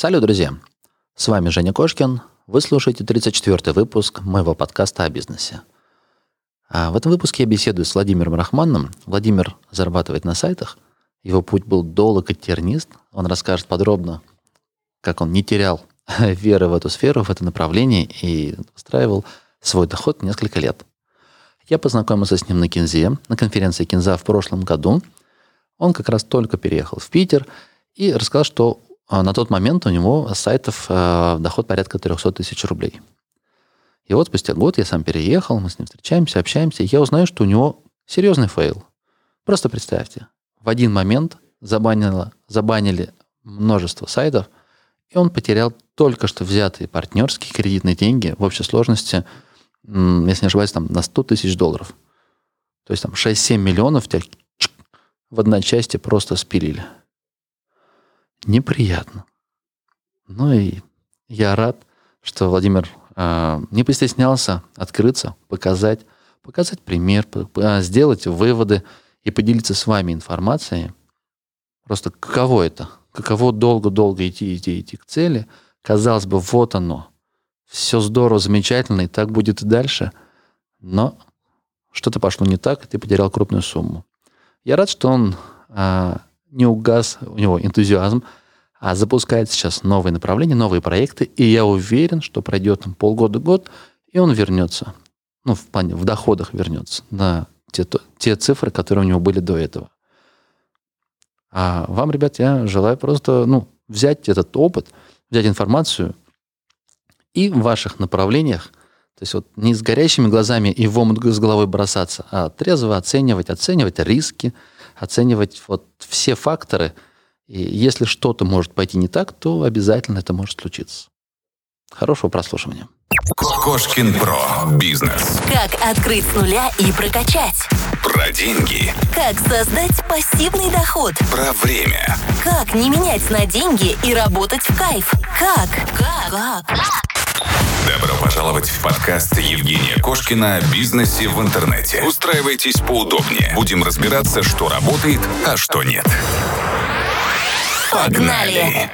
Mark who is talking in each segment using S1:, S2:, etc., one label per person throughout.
S1: Салют, друзья! С вами Женя Кошкин. Вы слушаете 34-й выпуск моего подкаста о бизнесе. А в этом выпуске я беседую с Владимиром Рахманным. Владимир зарабатывает на сайтах. Его путь был долг и тернист. Он расскажет подробно, как он не терял веры в эту сферу, в это направление и устраивал свой доход несколько лет. Я познакомился с ним на Кинзе, на конференции Кинза в прошлом году. Он как раз только переехал в Питер и рассказал, что на тот момент у него с сайтов э, доход порядка 300 тысяч рублей. И вот спустя год я сам переехал, мы с ним встречаемся, общаемся, и я узнаю, что у него серьезный fail. Просто представьте, в один момент забанило, забанили множество сайтов, и он потерял только что взятые партнерские кредитные деньги в общей сложности, если не ошибаюсь, там на 100 тысяч долларов. То есть там 6-7 миллионов в одночасье просто спилили. Неприятно. Ну и я рад, что Владимир э, не постеснялся открыться, показать, показать пример, сделать выводы и поделиться с вами информацией. Просто каково это? Каково долго-долго идти, идти, идти к цели? Казалось бы, вот оно. Все здорово, замечательно, и так будет и дальше. Но что-то пошло не так, и ты потерял крупную сумму. Я рад, что он э, не угас, у него энтузиазм, а запускает сейчас новые направления, новые проекты, и я уверен, что пройдет полгода-год, и он вернется, ну, в плане, в доходах вернется на те, те цифры, которые у него были до этого. А вам, ребят, я желаю просто, ну, взять этот опыт, взять информацию и в ваших направлениях, то есть вот не с горящими глазами и в омут с головой бросаться, а трезво оценивать, оценивать риски, оценивать вот все факторы – и если что-то может пойти не так, то обязательно это может случиться. Хорошего прослушивания.
S2: Кошкин Про. Бизнес.
S3: Как открыть с нуля и прокачать.
S2: Про деньги.
S3: Как создать пассивный доход.
S2: Про время.
S3: Как не менять на деньги и работать в кайф. Как? Как? Как?
S2: Добро пожаловать в подкаст Евгения Кошкина о бизнесе в интернете. Устраивайтесь поудобнее. Будем разбираться, что работает, а что нет. Погнали!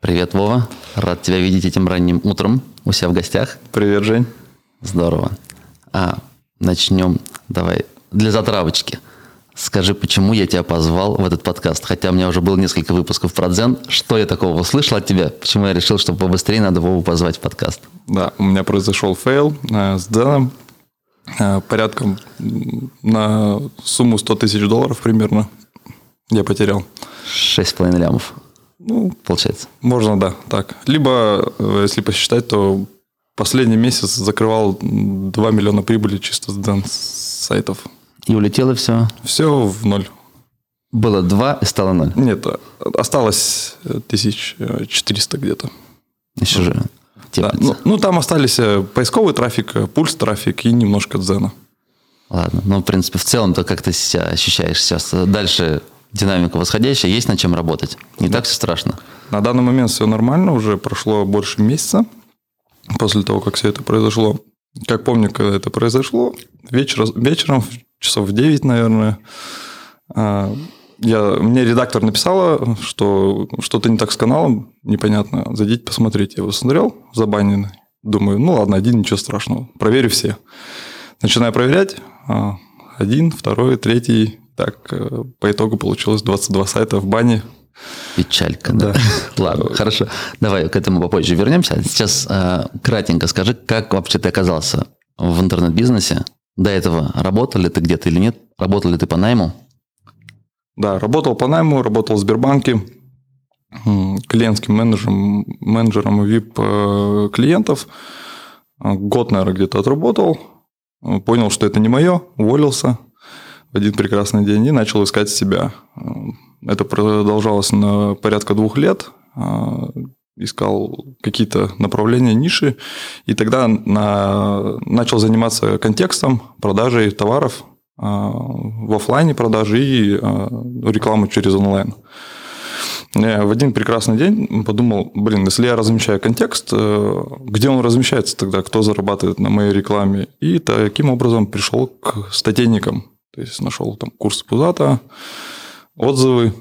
S1: Привет, Вова. Рад тебя видеть этим ранним утром у себя в гостях.
S4: Привет, Жень.
S1: Здорово. А, начнем. Давай. Для затравочки. Скажи, почему я тебя позвал в этот подкаст? Хотя у меня уже было несколько выпусков про дзен. Что я такого услышал от тебя? Почему я решил, что побыстрее надо Вову позвать в подкаст?
S4: Да, у меня произошел fail э, с дзеном. Э, порядком на сумму 100 тысяч долларов примерно я потерял.
S1: Шесть с половиной лямов. Ну, получается.
S4: Можно, да, так. Либо, э, если посчитать, то последний месяц закрывал 2 миллиона прибыли чисто с сайтов.
S1: И улетело все?
S4: Все в ноль.
S1: Было 2 и стало 0?
S4: Нет, осталось 1400 где-то.
S1: Еще же
S4: да, ну, ну, там остались э, поисковый трафик, э, пульс трафик и немножко дзена.
S1: Ладно, ну, в принципе, в целом-то как ты себя ощущаешь сейчас? Дальше динамика восходящая, есть над чем работать. Не да. так все страшно.
S4: На данный момент все нормально, уже прошло больше месяца после того, как все это произошло. Как помню, когда это произошло, вечер, вечером, часов в 9, наверное, а, я, мне редактор написала, что что-то не так с каналом, непонятно, зайдите посмотрите. Я его смотрел, забаненный. Думаю, ну ладно, один, ничего страшного, проверю все. Начинаю проверять, а, один, второй, третий, так, э, по итогу получилось 22 сайта в бане.
S1: Печалька, да. да. Ладно, хорошо. Давай к этому попозже вернемся. Сейчас э, кратенько скажи, как вообще ты оказался в интернет-бизнесе? До этого работал ли ты где-то или нет? Работал ли ты по найму?
S4: Да, работал по найму, работал в Сбербанке клиентским менеджером, менеджером VIP э, клиентов. Год, наверное, где-то отработал. Понял, что это не мое, уволился в один прекрасный день и начал искать себя. Это продолжалось на порядка двух лет. Искал какие-то направления, ниши. И тогда на, начал заниматься контекстом, продажей товаров а, в офлайне продажи и а, рекламу через онлайн. Я в один прекрасный день подумал, блин, если я размещаю контекст, э, где он размещается тогда, кто зарабатывает на моей рекламе? И таким образом пришел к статейникам. То есть нашел там курс Пузата, отзывы,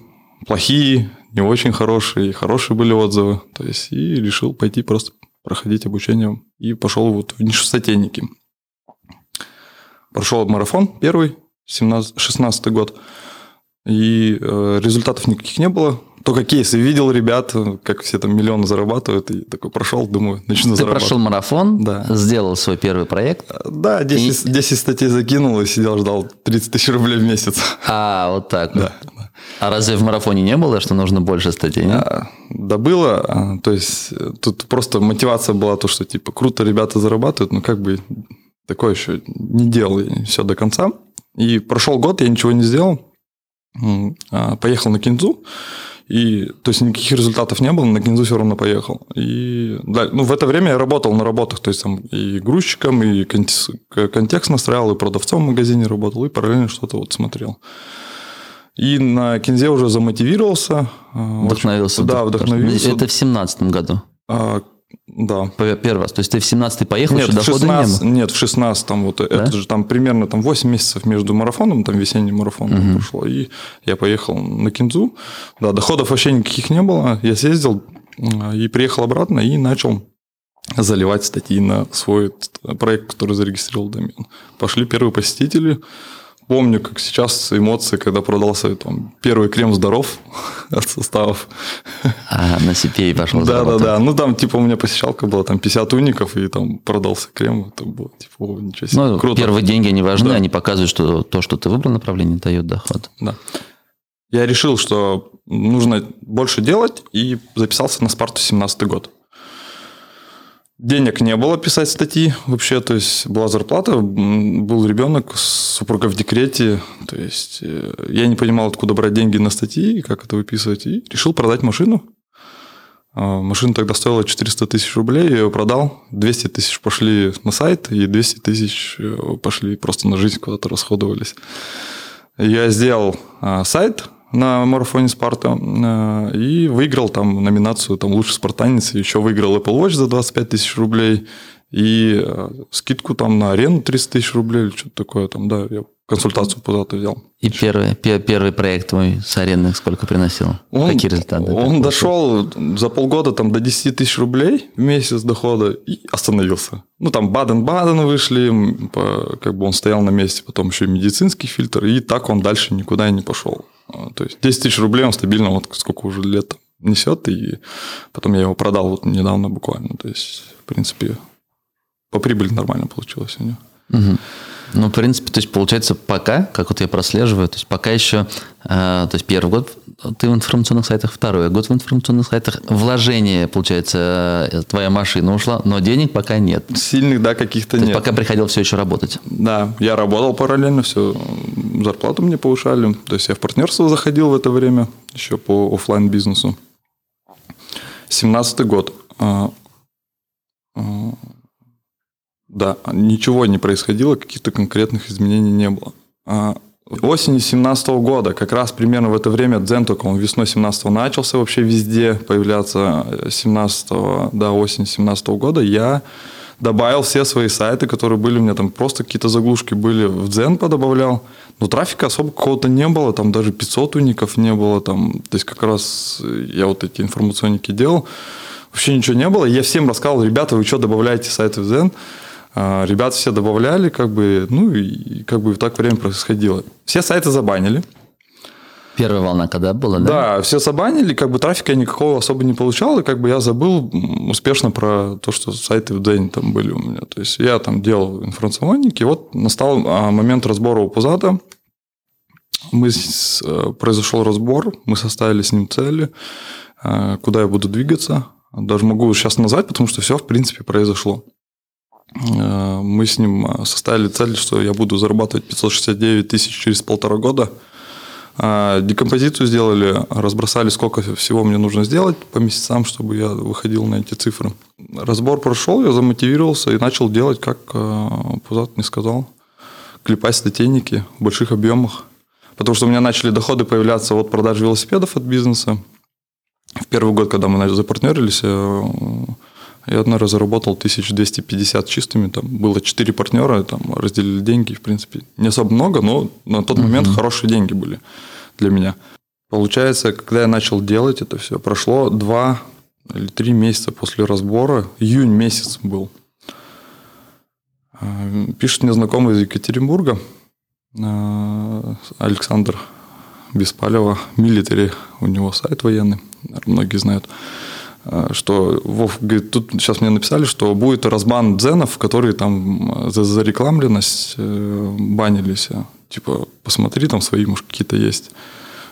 S4: плохие, не очень хорошие, и хорошие были отзывы. То есть, и решил пойти просто проходить обучение. И пошел вот в нишу статейники. Прошел марафон первый, 17, 16 год. И э, результатов никаких не было. Только кейсы видел ребят, как все там миллионы зарабатывают, и такой прошел, думаю, начну
S1: Ты
S4: зарабатывать.
S1: прошел марафон,
S4: Да.
S1: сделал свой первый проект,
S4: Да, 10, 10 статей закинул и сидел, ждал 30 тысяч рублей в месяц.
S1: а вот так. вот. А разве в марафоне не было, что нужно больше статей?
S4: А, Да было, а, то есть э, тут просто мотивация была то, что типа круто ребята зарабатывают, но как бы такое еще не делал все до конца. И прошел год, я ничего не сделал, а, поехал на кинзу, и то есть никаких результатов не было, на кинзу все равно поехал. И да, ну, в это время я работал на работах, то есть там и грузчиком, и контекст настраивал, и продавцом в магазине работал, и параллельно что-то вот смотрел. И на кинзе уже замотивировался. а,
S1: Вдохновился.
S4: Да, вдохновился.
S1: Это в семнадцатом году.
S4: А, да.
S1: Первый раз. То есть ты в 17 поехал,
S4: Нет,
S1: еще дохода
S4: 16,
S1: не было?
S4: нет, в 16 вот это же там примерно там 8 месяцев между марафоном, там весенним марафоном прошло, и я поехал на Кинзу. Да, доходов вообще никаких не было. Я съездил а, и приехал обратно и начал заливать статьи на свой проект, который зарегистрировал домен. Пошли первые посетители. Помню, как сейчас эмоции, когда продался там, первый крем здоров от составов.
S1: А, на CPA пошел
S4: Да, да, да. Ну, там, типа, у меня посещалка была, там, 50 уников, и там продался крем. Это было, типа, о, ничего себе.
S1: Ну,
S4: Круто.
S1: первые деньги не важны,
S4: Да.
S1: они показывают, что то, что ты выбрал направление, дает доход.
S4: Да. Я решил, что нужно больше делать, и записался на Спарту 17 год. Денег не было писать статьи вообще, то есть была зарплата, был ребенок, супруга в декрете, то есть э, я не понимал, откуда брать деньги на статьи, и как это выписывать, и решил продать машину. А, Машина тогда стоила 400 тысяч рублей, я ее продал, 200 тысяч пошли на сайт, и 200 тысяч э, пошли просто на жизнь куда-то расходовались. Я сделал а, сайт на марафоне Спарта а, и выиграл там номинацию там лучший спартанец, еще выиграл Apple Watch за 25 тысяч рублей и а, скидку там на арену 300 тысяч рублей или что-то такое там, да, я консультацию куда-то взял.
S1: И первый, пе- первый проект твой с арены сколько приносил? Какие результаты?
S4: Он дошел за полгода там, до 10 тысяч рублей в месяц дохода и остановился. Ну, там Баден-Баден вышли, как бы он стоял на месте, потом еще и медицинский фильтр, и так он дальше никуда и не пошел. А, То есть 10 тысяч рублей он стабильно вот сколько уже лет несет, и потом я его продал вот недавно буквально. То есть, в принципе, по прибыли нормально получилось у него.
S1: Мгм. Ну, в принципе, то есть получается пока, как вот я прослеживаю, то есть пока еще, э, то есть первый год ты в информационных сайтах, второй год в информационных сайтах, вложение, получается, э, твоя машина ушла, но денег пока нет.
S4: Сильных, да, каких-то нет.
S1: пока приходил все еще работать.
S4: Да, я работал параллельно, все, зарплату мне повышали. То есть я в партнерство заходил в это время, еще по оффлайн бизнесу 17 год. Да, ничего не происходило, каких-то конкретных изменений не было. А, Осенью 17 года, как раз примерно в это время Дзен только он весной 17 начался вообще везде появляться 17 да, осень 17 года, я добавил все свои сайты, которые были у меня там, просто какие-то заглушки были, в Дзен подобавлял, но трафика особо какого-то не было, там даже 500 уников не было, там, то есть как раз я вот эти информационники делал, вообще ничего не было, я всем рассказывал, ребята, вы что добавляете сайты в Дзен? А, Ребята все добавляли, как бы, ну и как бы так время происходило. Все сайты забанили.
S1: Первая волна когда была, да?
S4: Да, все забанили, как бы трафика я никакого особо не получал, и как бы я забыл успешно про то, что сайты в день там были у меня. То есть я там делал информационники, и вот настал а, момент разбора у Пузата. Мы с- э, произошел разбор, мы составили с ним цели, э, куда я буду двигаться. Даже могу сейчас назвать, потому что все, в принципе, произошло. Э, Мы с ним э, составили цель, что я буду зарабатывать 569 тысяч через полтора года. А, Декомпозицию сделали, разбросали, сколько всего мне нужно сделать по месяцам, чтобы я выходил на эти цифры. Разбор прошел, я замотивировался и начал делать, как э, Пузат мне сказал, клепать статейники в больших объемах. Потому что у меня начали доходы появляться от продажи велосипедов от бизнеса. В первый год, когда мы запартнерились, э, я раз заработал 1250 чистыми. Там было 4 партнера, там разделили деньги. В принципе, не особо много, но на тот момент хорошие деньги были для меня. Получается, когда я начал делать это все, прошло два или три месяца после разбора. Июнь месяц был. Э, пишет мне знакомый из Екатеринбурга, э, Александр Беспалева, милитари, у него сайт военный, многие знают, что Вов говорит, тут сейчас мне написали, что будет разбан дзенов, которые там за, за рекламленность банились. Типа, посмотри, там свои, может, какие-то есть.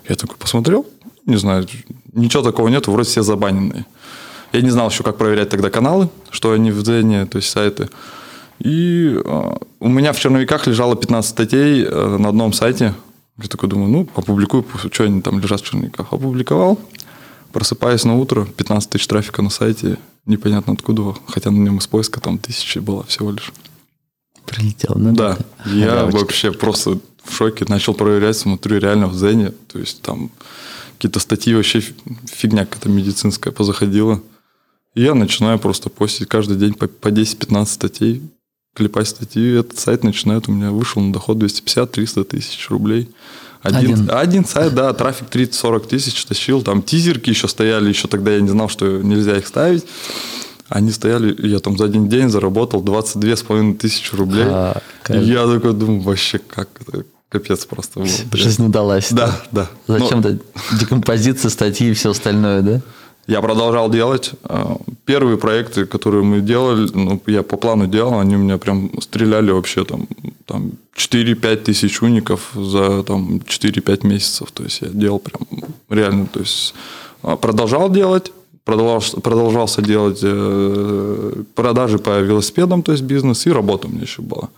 S4: Я такой посмотрел, не знаю, ничего такого нет, вроде все забаненные. Я не знал еще, как проверять тогда каналы, что они в Дзене, то есть сайты. И э, у меня в черновиках лежало 15 статей э, на одном сайте. Я такой думаю, ну, опубликую, что они там лежат в черновиках. Опубликовал, просыпаюсь на утро, 15 тысяч трафика на сайте, непонятно откуда, хотя на нем из поиска там тысячи было всего лишь.
S1: Прилетел,
S4: да? Да, я вообще просто в шоке, начал проверять, смотрю, реально в Зене, то есть там какие-то статьи вообще фигня какая-то медицинская позаходила. И я начинаю просто постить каждый день по, по 10-15 статей, клепать статьи. И этот сайт начинает у меня вышел на доход 250-300 тысяч рублей. Один, один. один сайт, да, трафик 30-40 тысяч тащил. Там тизерки еще стояли, еще тогда я не знал, что нельзя их ставить. Они стояли, я там за один день заработал 22,5 тысячи рублей. А, и я такой думаю, вообще как это, капец просто.
S1: Жизнь удалась.
S4: Да, да.
S1: Зачем-то Но... декомпозиция статьи и все остальное, да?
S4: Я продолжал делать. А, первые проекты, которые мы делали, ну, я по плану делал, они у меня прям стреляли вообще там, там 4-5 тысяч уников за там, 4-5 месяцев. То есть я делал прям реально, то есть а, продолжал делать, продолжал, продолжался делать э, продажи по велосипедам, то есть бизнес, и работа у меня еще была.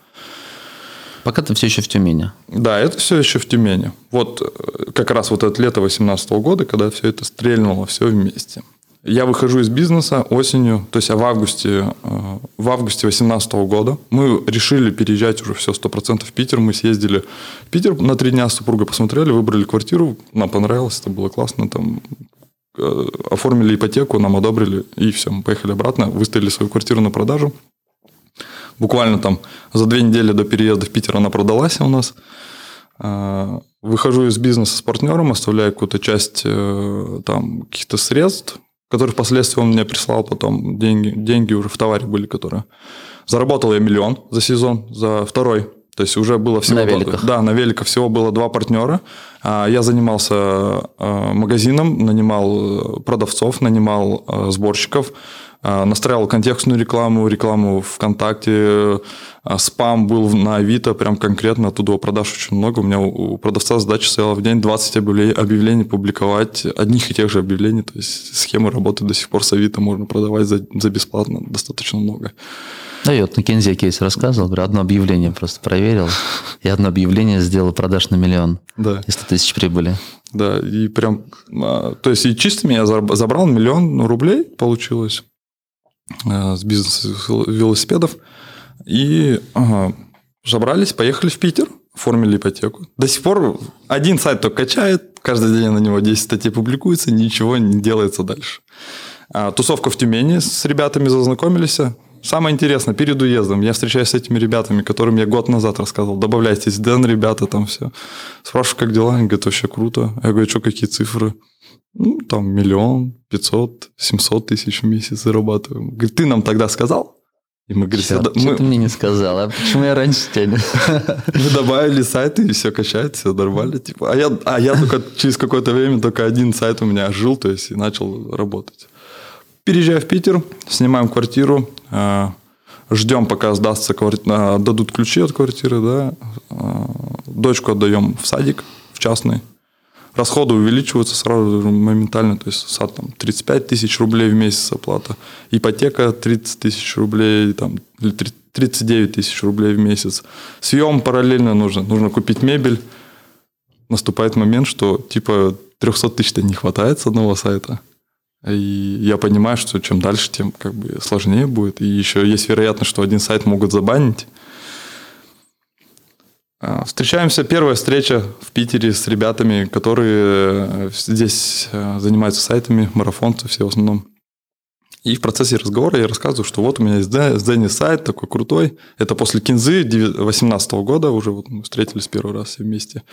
S1: Пока ты все еще в Тюмени.
S4: Да, это все еще в Тюмени. Вот э, как раз вот это лето 2018 года, когда все это стрельнуло, все вместе. Я выхожу из бизнеса осенью, то есть в августе, э, в августе 2018 года мы решили переезжать уже все 100% в Питер. Мы съездили в Питер на три дня с супругой посмотрели, выбрали квартиру, нам понравилось, это было классно, там э, оформили ипотеку, нам одобрили, и все, мы поехали обратно, выставили свою квартиру на продажу. Буквально там за две недели до переезда в Питер она продалась у нас. А, выхожу из бизнеса с партнером, оставляю какую-то часть э, там каких-то средств, которые впоследствии он мне прислал потом. Деньги, деньги уже в товаре были, которые... Заработал я миллион за сезон, за второй. То есть уже было всего...
S1: На великах.
S4: Да, на великах всего было два партнера. А, я занимался э, магазином, нанимал э, продавцов, нанимал сборщиков, настраивал контекстную рекламу, рекламу ВКонтакте, а, спам был на Авито, прям конкретно, оттуда продаж очень много. У меня у продавца задача стояла в день 20 объявлений, объявлений публиковать, одних и тех же объявлений, то есть схемы работают до сих пор с Авито, можно продавать за, за бесплатно, достаточно много.
S1: Да, я вот на Кензе кейс рассказывал, говорю, одно объявление просто проверил, и одно объявление сделал продаж на миллион. Да. И 100 тысяч прибыли.
S4: Да, и прям, а, то есть и чистыми я забрал миллион рублей, получилось. Э, с бизнеса велосипедов. И ага, забрались, поехали в Питер, оформили ипотеку. До сих пор один сайт только качает, каждый день на него 10 статей публикуется, ничего не делается дальше. А, тусовка в Тюмени с ребятами зазнакомились. Самое интересное, перед уездом я встречаюсь с этими ребятами, которым я год назад рассказывал. Добавляйтесь, Дэн, ребята, там все. Спрашиваю, как дела? Они говорят, вообще круто. Я говорю, что, какие цифры? Ну, там, миллион, пятьсот, семьсот тысяч в месяц зарабатываем. Говорит, ты нам тогда сказал?
S1: И мы говорим, Черт, мы... ты мне не сказал, а почему я раньше тебя не...
S4: Мы добавили сайты, и все качает, все нормально. Типа. А, я, а я только через какое-то время только один сайт у меня жил, то есть и начал работать. Переезжаю в Питер, снимаем квартиру, а, ждем, пока сдастся квартира, дадут ключи от квартиры, да, а, дочку отдаем в садик, в частный, расходы увеличиваются сразу моментально, то есть сад там 35 тысяч рублей в месяц оплата, ипотека 30 тысяч рублей, там, 39 тысяч рублей в месяц. Съем параллельно нужно, нужно купить мебель. Наступает момент, что типа 300 тысяч-то не хватает с одного сайта. И я понимаю, что чем дальше, тем как бы сложнее будет. И еще есть вероятность, что один сайт могут забанить. А, встречаемся, первая встреча в Питере с ребятами, которые э, здесь э, занимаются сайтами, марафонцы все в основном. И в процессе разговора я рассказываю, что вот у меня есть Зенни сайт такой крутой. Это после Кинзы 2018 года уже вот мы встретились первый раз все вместе.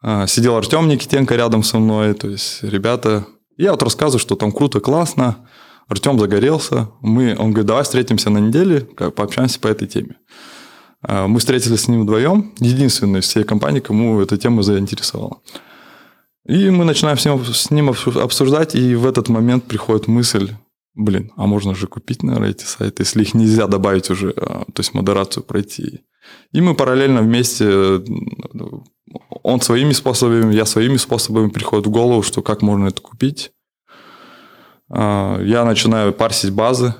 S4: А, Сидел Артем Никитенко рядом со мной, то есть ребята... Я вот рассказываю, что там круто, классно. Артем загорелся. Мы, он говорит, давай встретимся на неделе, пообщаемся по этой теме. А, Мы встретились с ним вдвоем, единственный из всей компании, кому эта тема заинтересовала. И мы начинаем с ним, с ним обсу- обсуждать, и в этот момент приходит мысль, блин, а можно же купить, наверное, эти сайты, если их нельзя добавить уже, а, то есть модерацию пройти. И мы параллельно вместе, э, он своими способами, я своими способами приходит в голову, что как можно это купить. А, Я начинаю парсить базы.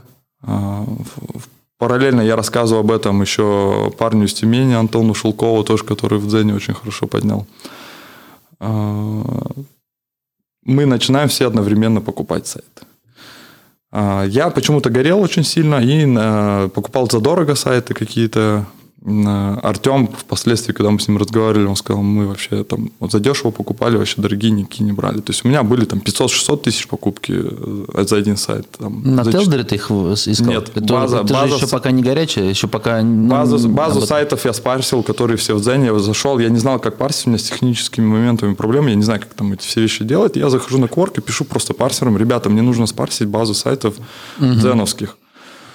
S4: Параллельно я рассказываю об этом еще парню из Тюмени, Антону Шелкову, тоже, который в Дзене очень хорошо поднял. А, Мы начинаем все одновременно покупать сайт. А, Я почему-то горел очень сильно и э, покупал задорого сайты какие-то. Артем впоследствии, когда мы с ним разговаривали, он сказал, мы вообще там вот задешево покупали, вообще дорогие никакие не брали. То есть у меня были там 500-600 тысяч покупки э, за один сайт. Там,
S1: На
S4: за
S1: Телдере ты их искал?
S4: Нет,
S1: это,
S4: база-
S1: это
S4: база
S1: еще пока не горячая, еще пока... ну,
S4: Базу, базу
S1: об
S4: сайтов я спарсил, которые все в Дзене. Я зашел, я не знал, как парсить, у меня с техническими моментами проблемы, я не знаю, как там эти все вещи делать. Я захожу на Quark и пишу просто парсером, ребята, мне нужно спарсить базу сайтов дзеновских.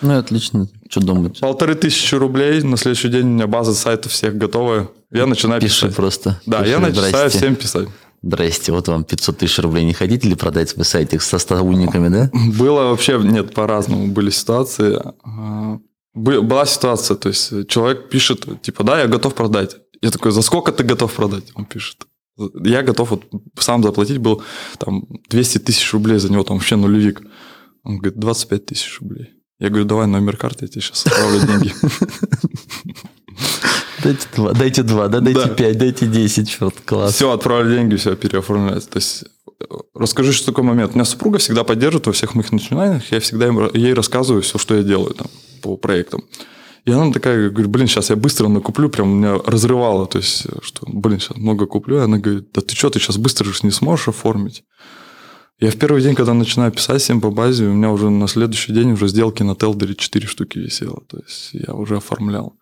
S1: Ну, отлично. Что думаете?
S4: Полторы тысячи рублей, на следующий день у меня база сайтов всех готовая. Я начинаю
S1: Пиши
S4: писать.
S1: просто.
S4: Да,
S1: Пиши,
S4: я начинаю всем писать.
S1: Здрасте, вот вам 500 тысяч рублей. Не хотите ли продать свой сайтик со 100 униками, да?
S4: Было вообще, нет, по-разному были ситуации. А, бы- Была ситуация, то есть человек пишет, типа, да, я готов продать. Я такой, за сколько ты готов продать? Он пишет. Я готов вот сам заплатить был там 200 тысяч рублей за него, там вообще нулевик. Он говорит, 25 тысяч рублей. Я говорю, давай номер карты, я тебе сейчас отправлю деньги.
S1: Дайте два, дайте два, да, дайте
S4: Да.
S1: пять, дайте десять, черт, класс.
S4: Все, отправлю деньги, все, переоформляется. То есть э, расскажи, что такой момент. Меня супруга всегда поддерживает во всех моих начинаниях. Я всегда им- ей рассказываю все, что я делаю там, по проектам. И она такая говорит, блин, сейчас я быстро накуплю, прям меня разрывало. То есть, э, что, блин, сейчас много куплю. И она говорит, да ты что, ты сейчас быстро же не сможешь оформить. Я в первый день, когда начинаю писать всем по базе, у меня уже на следующий день уже сделки на Телдере 4 штуки висело. То есть я уже оформлял.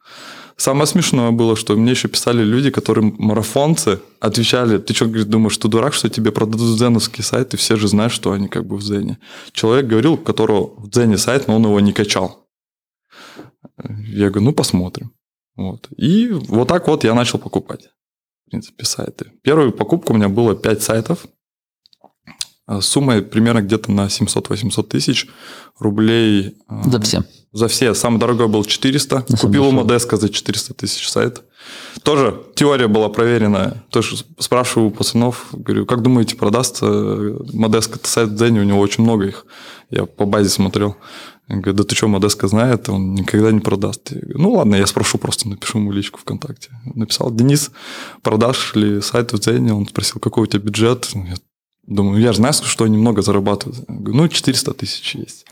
S4: Самое смешное было, что мне еще писали люди, которые марафонцы, отвечали, ты что, говорит, думаешь, что дурак, что тебе продадут дзеновский сайт, и все же знают, что они как бы в дзене. Человек говорил, у которого в дзене сайт, но он его не качал. Я говорю, ну посмотрим. Вот. И вот так вот я начал покупать, в принципе, сайты. Первая покупка у меня было 5 сайтов. А Сумма примерно где-то на 700-800 тысяч рублей. а,
S1: За все.
S4: за все. Самый дорогой был 400.
S1: На
S4: Купил у. Модеска за 400 тысяч сайт. Тоже теория была проверенная. Тоже спрашиваю у пацанов, говорю, как думаете, продастся Модеска? Это сайт в Дзене, у него очень много их. Я по базе смотрел. Говорю, да ты что, Модеска знает, он никогда не продаст. Я говорю, ну ладно, я спрошу просто, напишу ему личку ВКонтакте. Написал, Денис, продашь ли сайт в Дзене? Он спросил, какой у тебя бюджет? Я думаю, я же знаю, что они много зарабатывают. Я говорю, ну, 400 тысяч есть.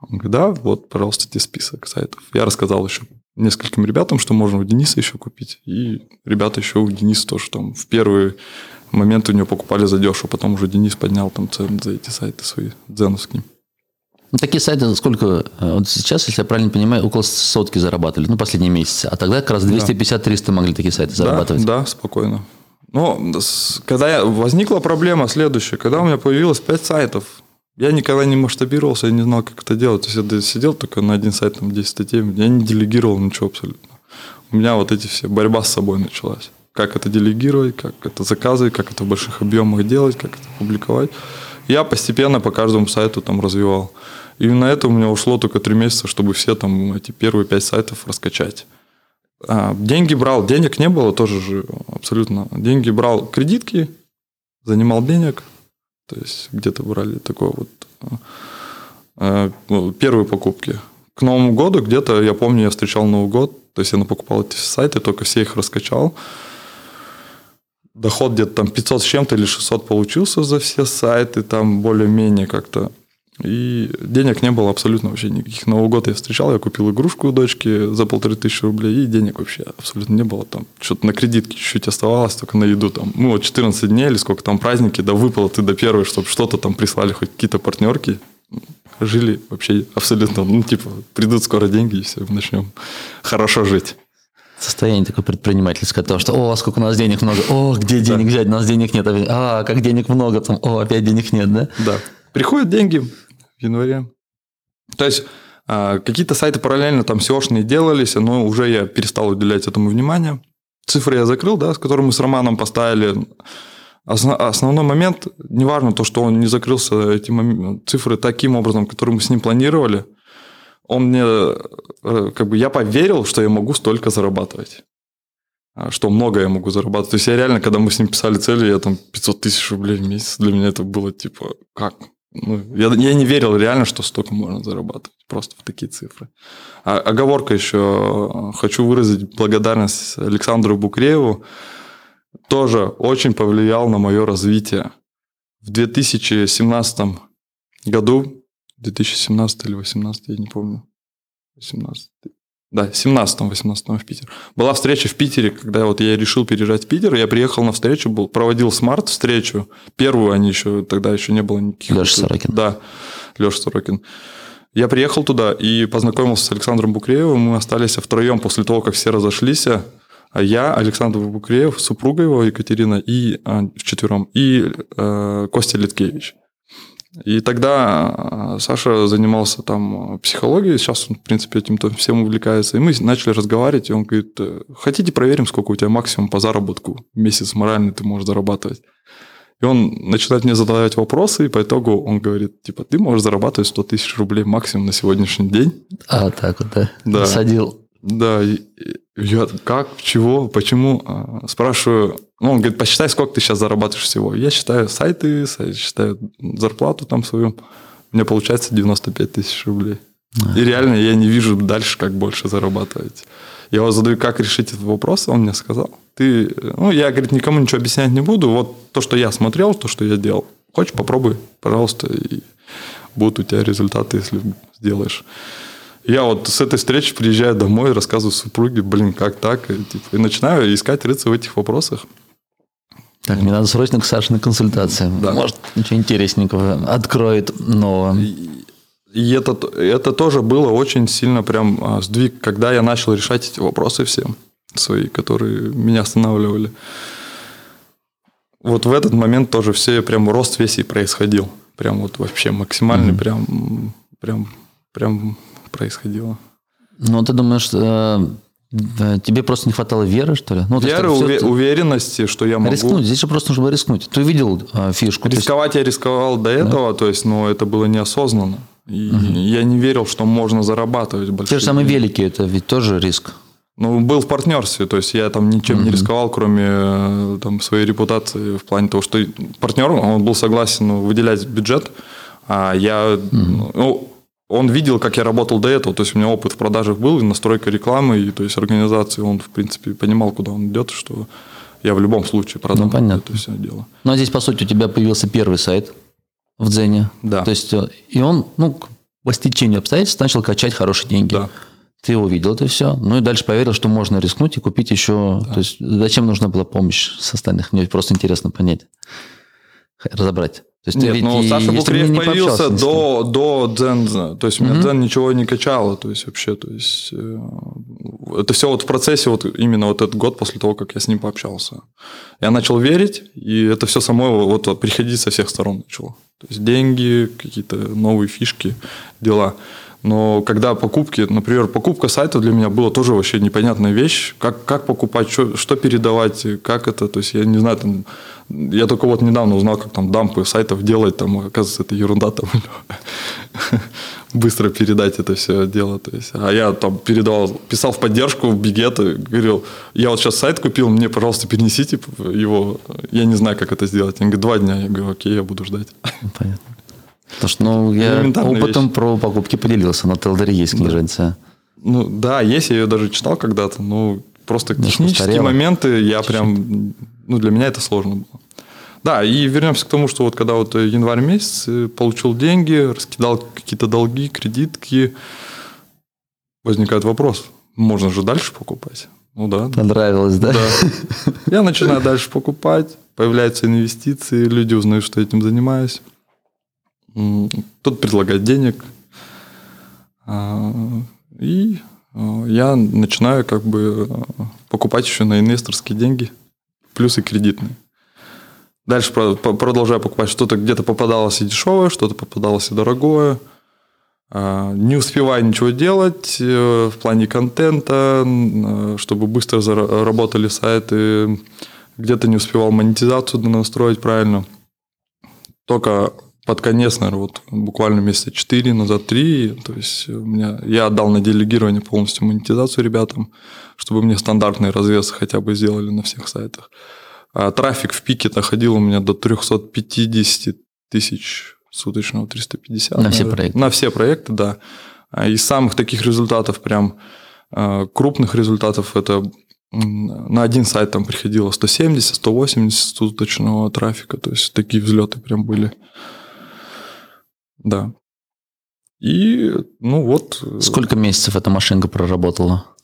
S4: Он говорит, да, вот, пожалуйста, тебе список сайтов. Я рассказал еще нескольким ребятам, что можно у Дениса еще купить. И ребята еще у Дениса тоже там в первые моменты у него покупали за дешево, потом уже Денис поднял там цены за эти сайты свои, дзеновские.
S1: Ну, Такие сайты сколько, э, вот сейчас, если я правильно понимаю, около сотки зарабатывали, ну, последние месяцы. А тогда как раз 250-300 могли такие сайты зарабатывать.
S4: Да, да, спокойно. Но когда возникла проблема следующая, когда у меня появилось 5 сайтов, я никогда не масштабировался, я не знал, как это делать. То есть я сидел только на один сайт, там 10 статей, я не делегировал ничего абсолютно. У меня вот эти все, борьба с собой началась. Как это делегировать, как это заказывать, как это в больших объемах делать, как это публиковать. Я постепенно по каждому сайту там развивал. И на это у меня ушло только три месяца, чтобы все там эти первые пять сайтов раскачать. А, деньги брал, денег не было тоже же абсолютно. Деньги брал кредитки, занимал денег, то есть где-то брали такое вот э, ну, первые покупки. К Новому году где-то, я помню, я встречал Новый год, то есть я покупал эти сайты, только все их раскачал. Доход где-то там 500 с чем-то или 600 получился за все сайты, там более-менее как-то. И денег не было абсолютно вообще никаких. Новый год я встречал, я купил игрушку у дочки за полторы тысячи рублей, и денег вообще абсолютно не было. Там что-то на кредитке чуть-чуть оставалось, только на еду. Там, ну, вот 14 дней или сколько там праздники, до выплаты, до первой, чтобы что-то там прислали, хоть какие-то партнерки. Жили вообще абсолютно, ну, типа, придут скоро деньги, и все, начнем хорошо жить.
S1: Состояние такое предпринимательское, того, что, о, сколько у нас денег много, о, где денег взять, у нас денег нет, а, как денег много, там, о, опять денег нет, да?
S4: Да. Приходят деньги январе. То есть а, какие-то сайты параллельно там SEO-шные делались, но уже я перестал уделять этому внимание. Цифры я закрыл, да, с которыми мы с Романом поставили. Основной момент, неважно то, что он не закрылся, эти цифры таким образом, который мы с ним планировали, он мне, э, как бы я поверил, что я могу столько зарабатывать. А, что много я могу зарабатывать. То есть я реально, когда мы с ним писали цели, я там 500 тысяч рублей в месяц, для меня это было типа, как? Ну, я, я не верил реально, что столько можно зарабатывать просто в такие цифры. А, оговорка еще. Хочу выразить благодарность Александру Букрееву. Тоже очень повлиял на мое развитие. В 2017 году, 2017 или 2018, я не помню, 18, да, 17-18 в Питер. Была встреча в Питере, когда вот я решил переезжать в Питер, я приехал на встречу, был, проводил smart встречу, первую они еще, тогда еще не было никаких...
S1: Леша Сорокин.
S4: Да, Леша Сорокин. Я приехал туда и познакомился с Александром Букреевым, мы остались втроем после того, как все разошлись, а я, Александр Букреев, супруга его Екатерина, и а, вчетвером, и э, Костя Литкевич. И тогда а, Саша занимался там психологией, сейчас он, в принципе, этим всем увлекается. И мы начали разговаривать, и он говорит, «Э, хотите проверим, сколько у тебя максимум по заработку в месяц морально ты можешь зарабатывать? И он начинает мне задавать вопросы, и по итогу он говорит, типа, ты можешь зарабатывать 100 тысяч рублей максимум на сегодняшний день.
S1: А, так вот, да?
S4: Да.
S1: Садил.
S4: Да, я как, чего, почему? А, спрашиваю, ну, он говорит, посчитай, сколько ты сейчас зарабатываешь всего. Я считаю сайты, считаю зарплату там свою. У меня получается 95 тысяч рублей. А. И реально я не вижу дальше, как больше зарабатывать. Я его задаю, как решить этот вопрос, он мне сказал. Ты, ну, я, говорит, никому ничего объяснять не буду. Вот то, что я смотрел, то, что я делал. Хочешь, попробуй, пожалуйста, и будут у тебя результаты, если сделаешь. Я вот с этой встречи приезжаю домой, рассказываю супруге, блин, как так, и, типа, и начинаю искать рыться в этих вопросах.
S1: Так, мне надо срочно к Саше на консультацию. Да. Может, ничего интересненького откроет нового. И,
S4: и это, это тоже было очень сильно прям а, сдвиг, когда я начал решать эти вопросы все свои, которые меня останавливали. Вот в этот момент тоже все прям рост весь и происходил. Прям вот вообще максимальный, mm-hmm. прям, прям, прям происходило.
S1: Ну, ты думаешь, э, тебе просто не хватало веры, что ли? Ну,
S4: веры,
S1: есть,
S4: уве- уверенности, что я могу...
S1: Рискнуть, здесь же просто нужно рискнуть. Ты увидел э, фишку.
S4: Рисковать есть... я рисковал до этого, да? то есть, но это было неосознанно. И угу. я не верил, что можно зарабатывать большие
S1: Те же самые велики, это ведь тоже риск.
S4: Ну, был в партнерстве, то есть я там ничем mm не рисковал, кроме э, там, своей репутации в плане того, что партнер, он был согласен ну, выделять бюджет, а я, mm ну, он видел, как я работал до этого, то есть у меня опыт в продажах был, и настройка рекламы, и то есть организации, он, в принципе, понимал, куда он идет, что я в любом случае продам
S1: ну, понятно.
S4: это все дело.
S1: Ну, а здесь, по сути, у тебя появился первый сайт в Дзене.
S4: Да.
S1: То есть, э, и он, ну, по стечению обстоятельств начал качать хорошие деньги.
S4: Да.
S1: Ты увидел это все, ну и дальше поверил, что можно рискнуть и купить еще. Да. То есть, зачем нужна была помощь с остальных? Мне просто интересно понять, разобрать.
S4: То есть Нет, ну, Саша Букреев появился до, до Дзен, то есть у меня mm-hmm. Дзен ничего не качало, то есть вообще, то есть э, это все вот в процессе вот именно вот этот год после того, как я с ним пообщался. Я начал верить, и это все само вот приходить со всех сторон начало. То есть деньги, какие-то новые фишки, дела. Но когда покупки, например, покупка сайта для меня была тоже вообще непонятная вещь. Как, как покупать, что, что передавать, как это. То есть я не знаю, там, я только вот недавно узнал, как там дампы сайтов делать, там, оказывается, это ерунда там. Быстро передать это все дело. То есть, а я там передавал, писал в поддержку в Бигет, говорил, я вот сейчас сайт купил, мне, пожалуйста, перенесите его. Я не знаю, как это сделать. Они говорят, два дня. Я говорю, окей, я буду ждать.
S1: Понятно. Потому что, ну, я опытом вещь. про покупки поделился, на Телдере есть книженция.
S4: Ну, да, есть, я ее даже читал когда-то, но просто ну, технические моменты я Чуть-чуть. прям, ну, для меня это сложно было. Да, и вернемся к тому, что вот когда вот январь месяц э, получил деньги, раскидал какие-то долги, кредитки, возникает вопрос, можно же дальше покупать? Ну да.
S1: Понравилось, да?
S4: Да. Я начинаю дальше покупать, появляются инвестиции, люди узнают, что я этим занимаюсь. Тут предлагать денег. А, и э, я начинаю как бы э, покупать еще на инвесторские деньги, плюс и кредитные. Дальше продолжаю покупать. Что-то где-то попадалось и дешевое, что-то попадалось и дорогое. А, не успеваю ничего делать э, в плане контента, чтобы быстро заработали сайты. Где-то не успевал монетизацию настроить правильно. Только под конец, наверное, вот буквально месяца 4 назад, 3, то есть у меня, я отдал на делегирование полностью монетизацию ребятам, чтобы мне стандартные развесы хотя бы сделали на всех сайтах. А трафик в пике доходил у меня до 350 тысяч суточного, 350.
S1: На наверное. все проекты?
S4: На все проекты, да. А из самых таких результатов, прям а, крупных результатов, это на один сайт там приходило 170, 180 суточного трафика, то есть такие взлеты прям были. Да. И, ну вот...
S1: Э, Сколько месяцев эта машинка проработала?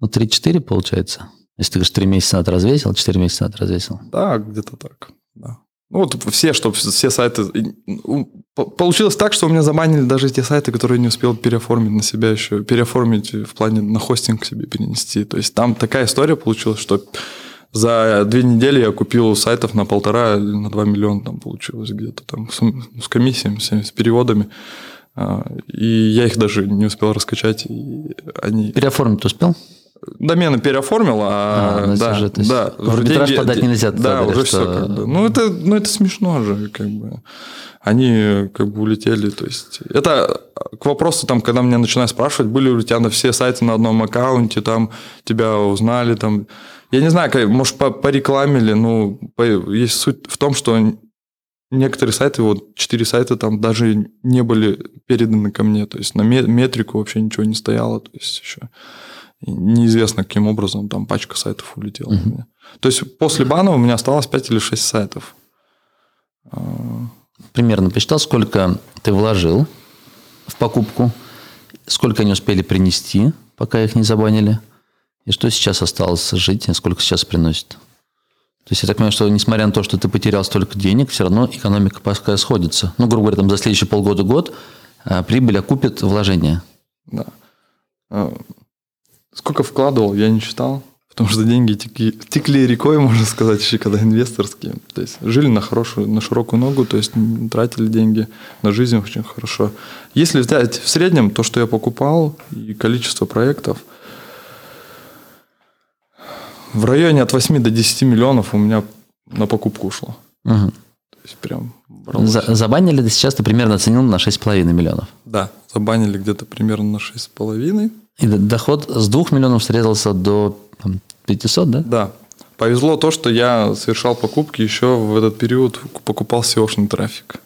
S1: Ну, 3-4 получается? Если ты говоришь, 3 месяца назад развесил, 4 месяца назад развесил?
S4: Да, где-то так, да. Ну, вот все, чтобы все сайты... Получилось так, что у меня забанили даже те сайты, которые не успел переоформить на себя еще, переоформить в плане на хостинг себе перенести. То есть там такая история получилась, что за две недели я купил сайтов на полтора или на два миллиона там получилось где-то там с, с комиссиями, с переводами. А, и я их даже не успел раскачать. И они...
S1: Переоформить успел?
S4: Домены переоформил, а, а ну, да, уже, да,
S1: в арбитраж деньги, подать нельзя.
S4: Да, уже что... все как бы. Ну это, ну это смешно же, как бы. Они как бы улетели, то есть это к вопросу там, когда меня начинают спрашивать, были у тебя на все сайты на одном аккаунте, там тебя узнали, там я не знаю, может, по, порекламили, ну, по, есть суть в том, что некоторые сайты, вот четыре сайта там даже не были переданы ко мне, то есть на метрику вообще ничего не стояло, то есть еще неизвестно, каким образом там пачка сайтов улетела. Uh-huh. Мне. То есть после бана у меня осталось 5 или 6 сайтов. А.
S1: Примерно посчитал, сколько ты вложил в покупку, сколько они успели принести, пока их не забанили – и что сейчас осталось жить, и сколько сейчас приносит? То есть я так понимаю, что несмотря на то, что ты потерял столько денег, все равно экономика пока сходится. Ну, грубо говоря, там за следующие полгода-год а, прибыль окупит вложение.
S4: Да. А, сколько вкладывал, я не считал, потому что деньги текли, текли рекой, можно сказать, еще когда инвесторские. То есть жили на хорошую, на широкую ногу, то есть тратили деньги на жизнь очень хорошо. Если взять в среднем то, что я покупал, и количество проектов – в районе от 8 до 10 миллионов у меня на покупку ушло.
S1: Угу. То есть прям За, забанили ты сейчас, ты примерно оценил на 6,5 миллионов.
S4: Да, забанили где-то примерно на 6,5.
S1: И доход с 2 миллионов срезался до там, 500, да?
S4: Да. Повезло то, что я совершал покупки еще в этот период, покупал SEO-шный трафик.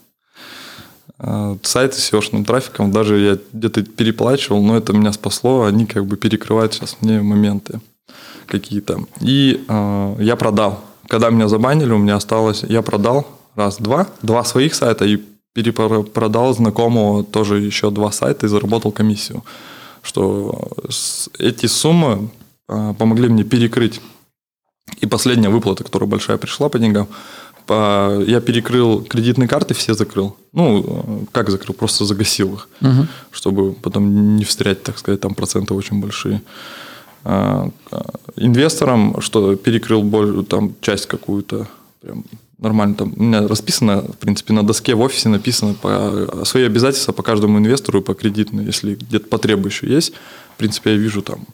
S4: А, сайты с SEO-шным трафиком, даже я где-то переплачивал, но это меня спасло, они как бы перекрывают сейчас мне моменты какие-то. И э, я продал. Когда меня забанили, у меня осталось... Я продал раз-два, два своих сайта и перепродал знакомого тоже еще два сайта и заработал комиссию. Что эти суммы э, помогли мне перекрыть. И последняя выплата, которая большая пришла по деньгам, я перекрыл кредитные карты, все закрыл. Ну, как закрыл, просто загасил их, угу. чтобы потом не встрять, так сказать, там проценты очень большие. А, инвесторам, что перекрыл там часть какую-то, прям нормально там. У меня расписано, в принципе, на доске в офисе написано по, свои обязательства по каждому инвестору и по кредитной, если где-то потребу еще есть. В принципе, я вижу там,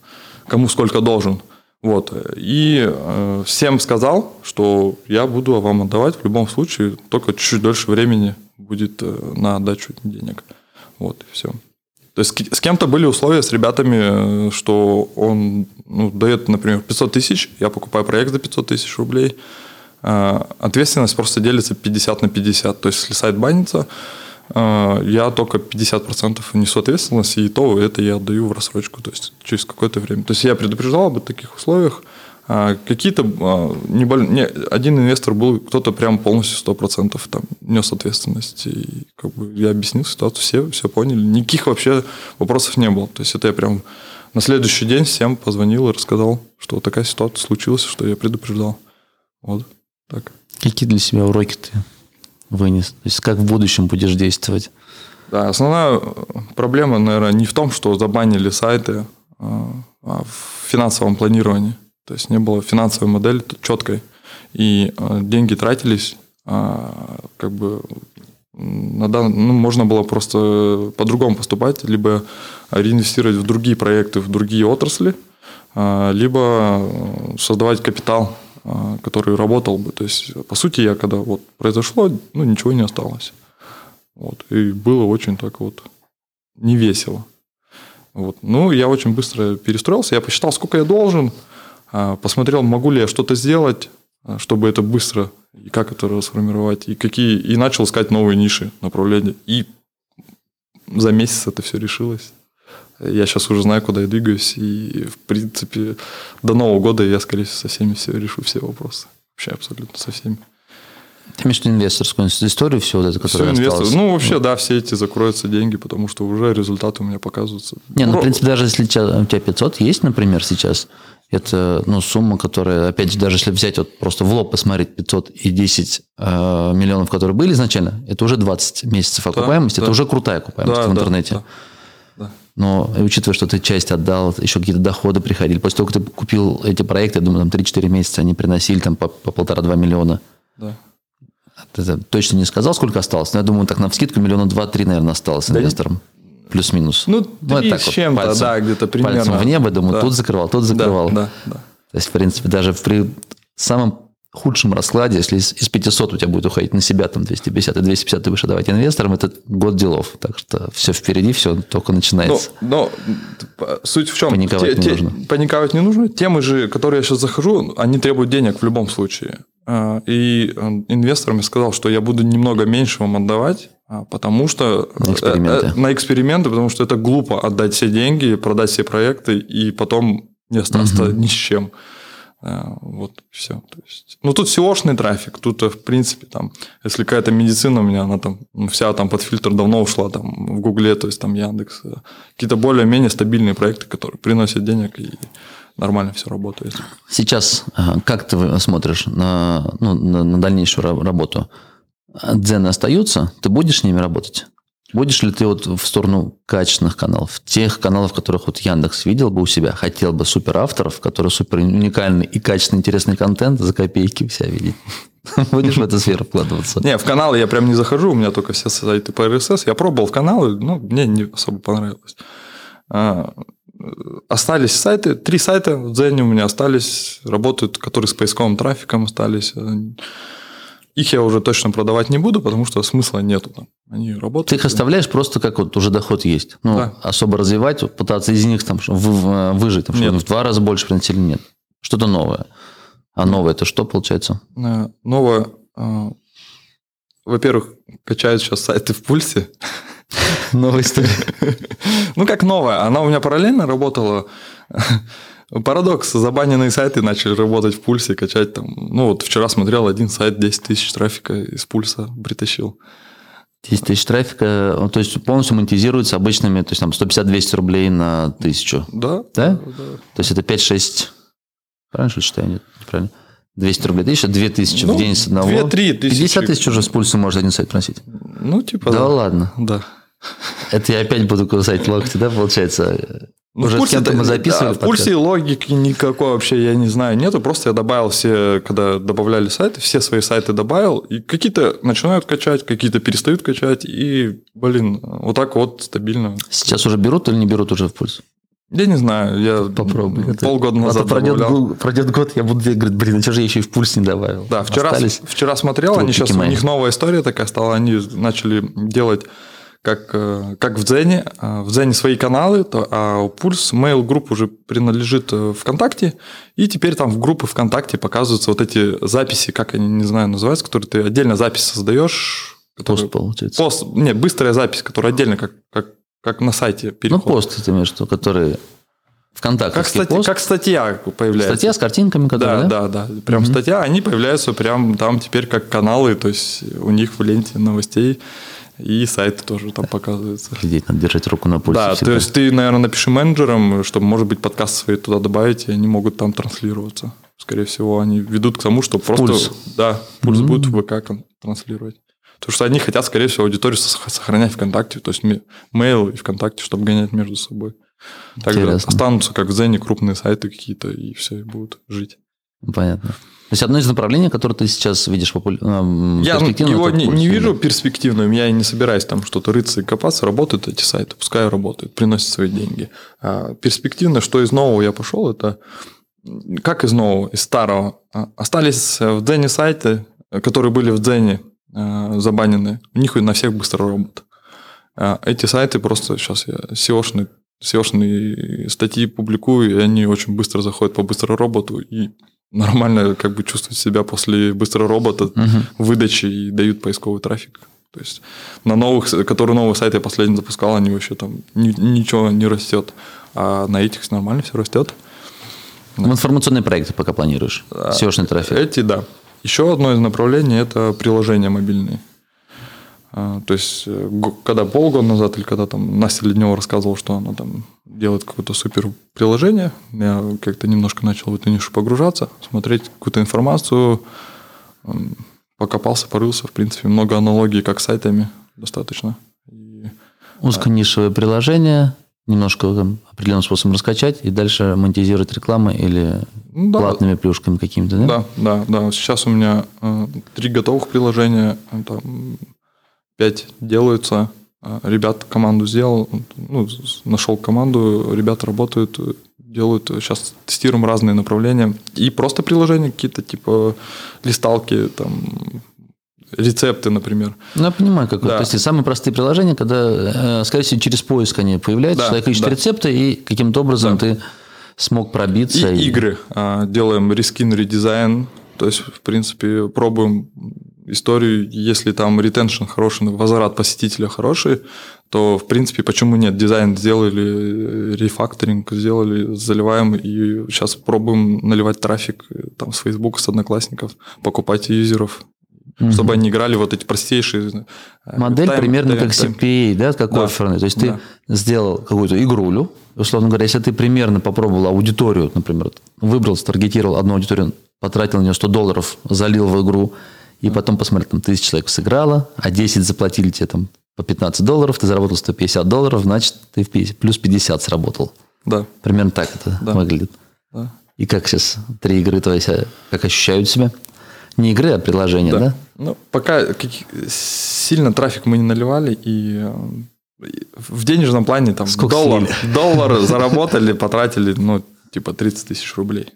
S4: кому сколько должен. Вот. И э, всем сказал, что я буду вам отдавать в любом случае, только чуть-чуть дольше времени будет э, на отдачу денег. Вот, и все. То есть с кем-то были условия с ребятами, что он ну, дает, например, 500 тысяч, я покупаю проект за 500 тысяч рублей, а, ответственность просто делится 50 на 50. То есть если сайт банится, а, я только 50% несу ответственность, и то это я отдаю в рассрочку, то есть через какое-то время. То есть я предупреждал об таких условиях, какие-то а, небольш... не, один инвестор был, кто-то прям полностью 100% там нес ответственность. И как бы я объяснил ситуацию, все, все поняли. Никаких вообще вопросов не было. То есть это я прям на следующий день всем позвонил и рассказал, что такая ситуация случилась, что я предупреждал. Вот так.
S1: Какие для себя уроки ты вынес? То есть как в будущем будешь действовать?
S4: Да, основная проблема, наверное, не в том, что забанили сайты, а в финансовом планировании. То есть не было финансовой модели четкой, и деньги тратились как бы на дан... ну, можно было просто по-другому поступать, либо реинвестировать в другие проекты, в другие отрасли, либо создавать капитал, который работал бы. То есть, по сути, я когда вот произошло, ну, ничего не осталось. Вот. И было очень так вот невесело. Вот. Ну, я очень быстро перестроился. Я посчитал, сколько я должен, а, посмотрел, могу ли я что-то сделать, а, чтобы это быстро и как это расформировать, и какие, и начал искать новые ниши, направления. И за месяц это все решилось. Я сейчас уже знаю, куда я двигаюсь, и, в принципе, до Нового года я, скорее всего, со всеми все решу все вопросы. Вообще абсолютно со всеми.
S1: Ты имеешь в виду инвесторскую историю, все вот это, которая
S4: все
S1: осталась?
S4: Ну, вообще, да, все эти закроются деньги, потому что уже результаты у меня показываются.
S1: Не, ну, в принципе, даже если у тебя 500 есть, например, сейчас, это ну, сумма, которая, опять же, даже если взять вот просто в лоб посмотреть 500 и 10 э, миллионов, которые были изначально, это уже 20 месяцев окупаемости, да, это да. уже крутая окупаемость да, в интернете. Да, да. Но учитывая, что ты часть отдал, еще какие-то доходы приходили, после того, как ты купил эти проекты, я думаю, там 3-4 месяца они приносили там по, по полтора-два миллиона. Да. Точно не сказал, сколько осталось, но я думаю, так на вскидку миллиона два-три, наверное, осталось инвесторам. Плюс-минус.
S4: Ну, ну три с чем-то, вот, да, где-то примерно.
S1: Пальцем в небо, думаю, да. тут закрывал, тут закрывал. Да, да, да. То есть, в принципе, даже при самом худшем раскладе, если из, из 500 у тебя будет уходить на себя там 250 и 250 ты будешь отдавать инвесторам, это год делов. Так что все впереди, все только начинается.
S4: Но, но суть в чем?
S1: Паниковать те, не
S4: те,
S1: нужно.
S4: Паниковать не нужно. Темы же, которые я сейчас захожу, они требуют денег в любом случае. А, и э, инвесторам я сказал, что я буду немного меньше вам отдавать, а, потому что
S1: на эксперименты.
S4: Э, на эксперименты, потому что это глупо отдать все деньги, продать все проекты и потом не остаться угу. ни с чем. А, вот все. То есть, ну, тут SEO-шный трафик. Тут, в принципе, там, если какая-то медицина у меня, она там ну, вся там под фильтр давно ушла там в Гугле, то есть там Яндекс. Э, какие-то более-менее стабильные проекты, которые приносят денег и нормально все работает.
S1: Сейчас как ты смотришь на, ну, на, на дальнейшую работу? Дзены остаются? Ты будешь с ними работать? Будешь ли ты вот в сторону качественных каналов, тех каналов, которых вот Яндекс видел бы у себя, хотел бы супер авторов, которые супер уникальный и качественный интересный контент за копейки у себя видеть? Будешь в эту сферу вкладываться?
S4: Не, в каналы я прям не захожу, у меня только все сайты по RSS. Я пробовал в каналы, но мне не особо понравилось. Остались сайты, три сайта в Дзене у меня остались, работают, которые с поисковым трафиком остались. Их я уже точно продавать не буду, потому что смысла нету там. Они работают.
S1: Ты их оставляешь просто как вот уже доход есть. Ну, да. особо развивать, пытаться из них там выжить, там, чтобы в два раза больше приносили, нет. Что-то новое. А новое это что получается?
S4: Э, новое, э, во-первых, качают сейчас сайты в пульсе.
S1: Новая история.
S4: Ну, как новая. Она у меня параллельно работала. Парадокс. Забаненные сайты начали работать в пульсе, качать там. Ну, вот вчера смотрел один сайт, 10 тысяч трафика из пульса притащил.
S1: 10 тысяч трафика, ну, то есть полностью монетизируется обычными, то есть там 150-200 рублей на тысячу.
S4: Да.
S1: Да? да. То есть это 5-6, правильно что считаю? Нет, неправильно. 200 рублей тысяча, 2 тысячи ну, в день с одного.
S4: 2-3 тысячи.
S1: 50 тысяч уже с пульса может один сайт просить.
S4: Ну, типа
S1: да. Да ладно.
S4: Да.
S1: Это я опять буду кусать локти, да, получается?
S4: Ну, Уже с кем-то мы записывали. Да, в пульсе логики никакой вообще, я не знаю, нету. Просто я добавил все, когда добавляли сайты, все свои сайты добавил, и какие-то начинают качать, какие-то перестают качать, и, блин, вот так вот стабильно.
S1: Сейчас уже берут или не берут уже в пульс?
S4: Я не знаю, я
S1: попробую.
S4: Полгода назад а
S1: пройдет, год, пройдет год, я буду говорить, блин, а что же я еще и в пульс не добавил?
S4: Да, вчера, вчера смотрел, они сейчас, мои. у них новая история такая стала, они начали делать как, э, как в Дзене. А, в Дзене свои каналы, а у Пульс Mail Group уже принадлежит э, ВКонтакте, и теперь там в группы ВКонтакте показываются вот эти записи, как они, не знаю, называются, которые ты отдельно запись создаешь.
S1: Который, пост, получается.
S4: Пост, нет, быстрая запись, которая отдельно, как, как, как на сайте
S1: переход. Ну, пост, ты имеешь в виду, который ВКонтакте.
S4: Как, стати, пост. как статья появляется.
S1: Статья с картинками,
S4: которые, да? Да, да, да. Прям угу. статья, они появляются прям там теперь как каналы, то есть у них в ленте новостей и сайты тоже там показываются.
S1: Следить, надо держать руку на пульсе.
S4: Да, всегда. то есть ты, наверное, напиши менеджерам, чтобы, может быть, подкаст свои туда добавить, и они могут там транслироваться. Скорее всего, они ведут к тому, что просто...
S1: Пульс.
S4: Да, пульс mm-hmm. будет в ВК транслировать. Потому что они хотят, скорее всего, аудиторию сох- сохранять ВКонтакте, то есть ме- mail и ВКонтакте, чтобы гонять между собой. Также
S1: Интересно.
S4: останутся, как в Зене, крупные сайты какие-то, и все, и будут жить.
S1: Понятно. То есть одно из направлений, которое ты сейчас видишь популя- эм,
S4: Я
S1: перспективно,
S4: его не, не вижу перспективным, я не собираюсь там что-то рыться и копаться. Работают эти сайты, пускай работают, приносят свои деньги. А перспективно, что из нового я пошел, это как из нового, из старого. А, Остались э, в Дзене сайты, э, которые были в Дзене э, забанены. У них на всех быстро робот. А Эти сайты просто сейчас я SEO-шные SEO-шные статьи публикую, и они очень быстро заходят по быстро роботу и нормально как бы чувствуют себя после быстро робота
S1: Мгм.
S4: выдачи и дают поисковый трафик. То есть на новых, которые новые сайты я последний запускал, они вообще там ни- ничего не растет. А на этих нормально все растет.
S1: В информационные проекты пока планируешь. SEO-шный трафик.
S4: Эти, да. Еще одно из направлений – это приложения мобильные. А, То есть, э, когда полгода назад, или когда там Настя Леднева рассказывала, что она там делает какое-то супер приложение, я как-то немножко начал в эту нишу погружаться, смотреть какую-то информацию, покопался, порылся, в принципе, много аналогий, как с сайтами достаточно. И
S1: Узконишевое приложение, немножко там, определенным способом раскачать и дальше монетизировать рекламой или
S4: Ну да.
S1: платными плюшками какими-то, да?
S4: Да, да, да. Сейчас у меня э, три готовых приложения, э, там пять делаются. Э, Ребят команду сделал, ну, нашел команду, ребята работают, э, делают. Сейчас тестируем разные направления. И просто приложения какие-то, типа листалки, там, рецепты, например.
S1: Ну, я понимаю, как
S4: Да.
S1: То есть самые простые приложения, когда, э, скорее всего, через поиск они появляются,
S4: Да,
S1: человек ищет
S4: да.
S1: рецепты, и каким-то образом
S4: Да.
S1: ты смог пробиться.
S4: И игры. А, Делаем рескин, редизайн. То есть, в принципе, пробуем историю, если там ретеншн хороший, возврат посетителя хороший, то, в принципе, почему нет? Дизайн сделали, рефакторинг сделали, заливаем, и сейчас пробуем наливать трафик э, там с Facebook, с Одноклассников, покупать юзеров,
S1: Мгм.
S4: чтобы они играли вот эти простейшие... э,
S1: Модель
S4: тайм-
S1: примерно
S4: тайм-
S1: как. CPA, да, как
S4: Да.
S1: офферный. То есть
S4: Да.
S1: ты сделал какую-то игрулю, условно говоря, если ты примерно попробовал аудиторию, например, выбрал, старгетировал одну аудиторию, потратил на нее 100 долларов, залил в игру, и потом посмотрел, там тысяча человек сыграло, а 10 заплатили тебе там по 15 долларов, ты заработал 150 долларов, значит, ты в 50 плюс 50 сработал.
S4: Да,
S1: Примерно так это
S4: Да.
S1: выглядит.
S4: да.
S1: И как сейчас три игры твои себя, как ощущают себя? Не игры, а приложения, да?
S4: Ну, пока каких- сильно трафик мы не наливали, и в денежном плане там
S1: Сколько
S4: доллар,
S1: слили?
S4: доллар заработали, потратили, ну, типа 30 тысяч рублей.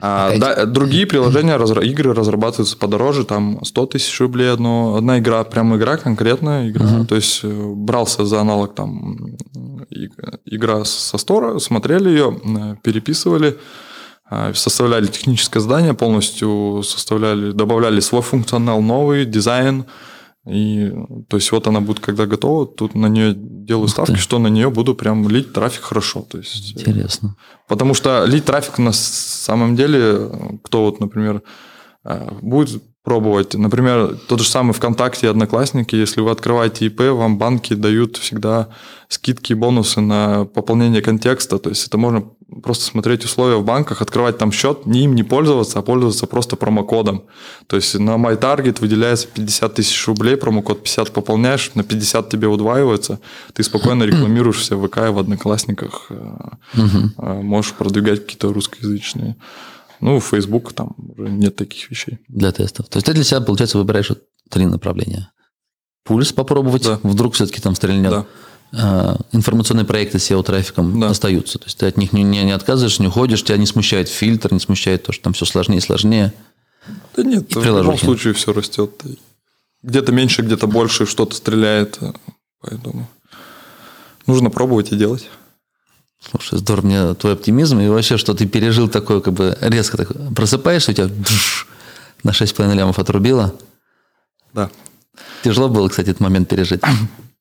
S4: А, да, другие приложения, разра- игры разрабатываются подороже, там 100 тысяч рублей одно, одна игра, прям игра, конкретная игра.
S1: Мгм.
S4: То есть э, брался за аналог там игра со стора, смотрели ее, э, переписывали, а, составляли техническое задание полностью, составляли, добавляли свой функционал новый, дизайн. И, то есть вот она будет, когда готова, тут на нее делаю
S1: Ух
S4: ставки,
S1: ты.
S4: что на нее буду прям лить трафик хорошо. То есть, э,
S1: Интересно.
S4: Потому что лить трафик на самом деле, кто вот, например, э, будет пробовать, например, тот же самый ВКонтакте и Одноклассники, если вы открываете ИП, вам банки дают всегда скидки и бонусы на пополнение контекста, то есть это можно просто смотреть условия в банках, открывать там счет, не им не пользоваться, а пользоваться просто промокодом. То есть на MyTarget выделяется 50 тысяч рублей, промокод 50 пополняешь, на 50 тебе удваивается, ты спокойно рекламируешь себя в ВК и в Одноклассниках, э, а, можешь продвигать какие-то русскоязычные. Ну, Facebook там уже нет таких вещей.
S1: Для тестов. То есть ты для себя, получается, выбираешь вот три направления. Пульс попробовать,
S4: Да.
S1: вдруг все-таки там стрельнет.
S4: Да.
S1: А, Информационные проекты с SEO-трафиком
S4: Да.
S1: остаются. То есть ты от них не, не, не отказываешь, не уходишь, тебя не смущает фильтр, не смущает то, что там все сложнее и сложнее.
S4: Да нет,
S1: И
S4: в любом случае все растет. Где-то меньше, где-то больше, что-то стреляет. э, Поэтому нужно пробовать и делать.
S1: Слушай, здорово, мне твой оптимизм и вообще, что ты пережил такое, как бы резко так просыпаешься, у тебя бжж, на 6,5 лямов отрубило.
S4: Да.
S1: Тяжело было, кстати, этот момент пережить.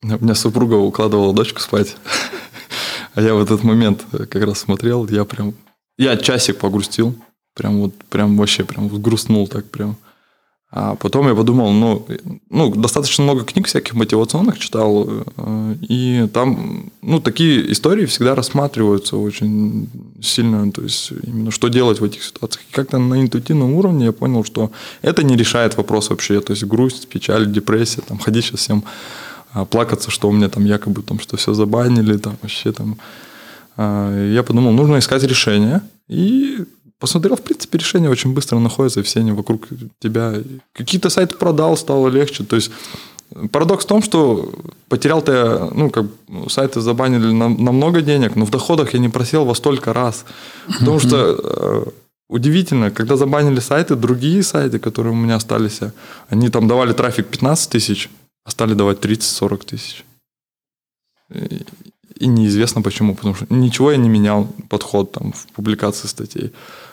S4: У меня супруга укладывала дочку спать. А я в этот момент как раз смотрел, я прям... Я часик погрустил. Прям вот, прям вообще, прям грустнул так прям. А потом я подумал, ну, ну, достаточно много книг всяких мотивационных читал, э, и там, ну, такие истории всегда рассматриваются очень сильно, то есть именно что делать в этих ситуациях. И как-то на интуитивном уровне я понял, что это не решает вопрос вообще, то есть грусть, печаль, депрессия, там ходить сейчас всем плакаться, что у меня там якобы там что все забанили, там вообще там. А, я подумал, нужно искать решение. И посмотрел, в принципе, решение очень быстро находится, и все они вокруг тебя. Какие-то сайты продал, стало легче. То есть Парадокс в том, что потерял ты, ну, как сайты забанили на, на много денег, но в доходах я не просел во столько раз. Потому что э, удивительно, когда забанили сайты, другие сайты, которые у меня остались, они там давали трафик 15 тысяч, а стали давать 30-40 тысяч. И, неизвестно почему, потому что ничего я не менял подход там в публикации статей.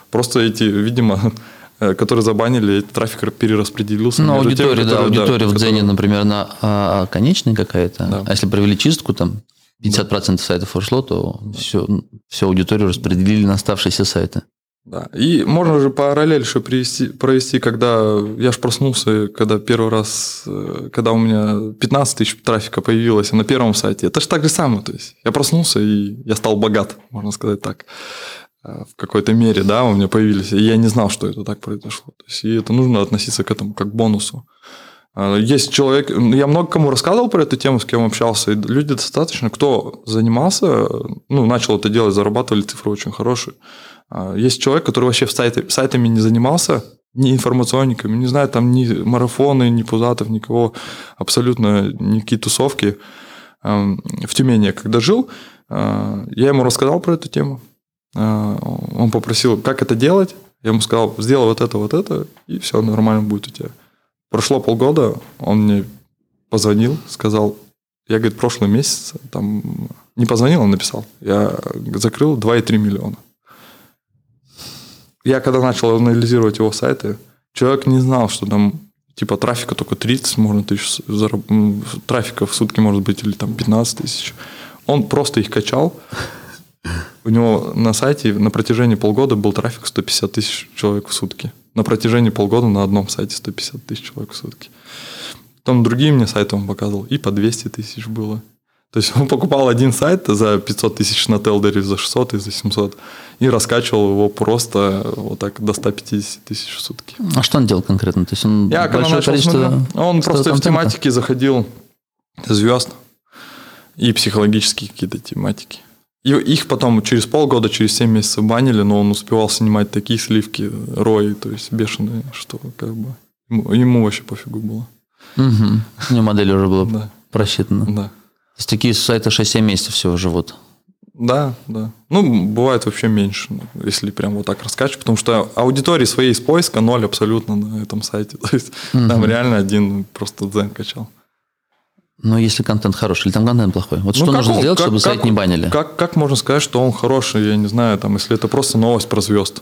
S4: Просто эти, видимо, Э, которые забанили, трафик перераспределился.
S1: Ну, аудитория, теми, да, аудитория да, в Дзене, например, на а, конечной какая-то. Да. А если провели чистку, там 50% да. сайтов ушло, то да. все, всю аудиторию распределили на оставшиеся сайты.
S4: Да. И можно же параллель еще привести, провести, когда я же проснулся, когда первый раз, э, когда у меня 15 тысяч трафика появилось на первом сайте. Это же так же самое. То есть я проснулся, и я стал богат, можно сказать так. Э, в какой-то мере, да, у меня появились. И я не знал, что это так произошло. То есть, и это нужно относиться к этому как к бонусу. Э, есть человек, я много кому рассказывал про эту тему, с кем общался, и люди достаточно, кто занимался, ну, начал это делать, зарабатывали цифры очень хорошие. Э, есть человек, который вообще в сайте, сайтами не занимался, ни информационниками, не знаю, там ни марафоны, ни пузатов, никого, абсолютно никакие тусовки. Эм, в Тюмени, когда жил, я ему рассказал про эту тему. А, он попросил, как это делать. Я ему сказал, сделай вот это, вот это, и все нормально будет у тебя. Прошло полгода, он мне позвонил, сказал, я, говорит, прошлый месяц, там, не позвонил, он написал, я закрыл 2,3 миллиона. Я когда начал анализировать его сайты, человек не знал, что там типа трафика только 30 можно тысяч, трафика в сутки может быть или там 15 тысяч. Он просто их качал, у него на сайте на протяжении полгода был трафик 150 тысяч человек в сутки. На протяжении полгода на одном сайте 150 тысяч человек в сутки. Потом другие мне сайты он показывал, и по 200 тысяч было. То есть он покупал один сайт за 500 тысяч на Телдере, за 600 и за 700, и раскачивал его просто вот так до 150 тысяч в сутки.
S1: А что он делал конкретно? То есть он
S4: Я когда начал количество... смотрю, он просто в тематике заходил звезд и психологические какие-то тематики. И их потом через полгода, через 7 месяцев банили, но он успевал снимать такие сливки, рои, то есть бешеные, что как бы ему, ему вообще пофигу было.
S1: Угу. У него модель уже была да. просчитана.
S4: Да.
S1: То есть такие сайты 6-7 месяцев всего живут.
S4: Да, да. Ну, бывает вообще меньше, если прям вот так раскачивать, потому что аудитории своей из поиска ноль абсолютно на этом сайте. То есть угу. там реально один просто дзен качал.
S1: Но если контент хороший или там контент плохой? Вот ну, что нужно он, сделать, как, чтобы как, сайт не банили?
S4: Как, как можно сказать, что он хороший, я не знаю, там, если это просто новость про звезд?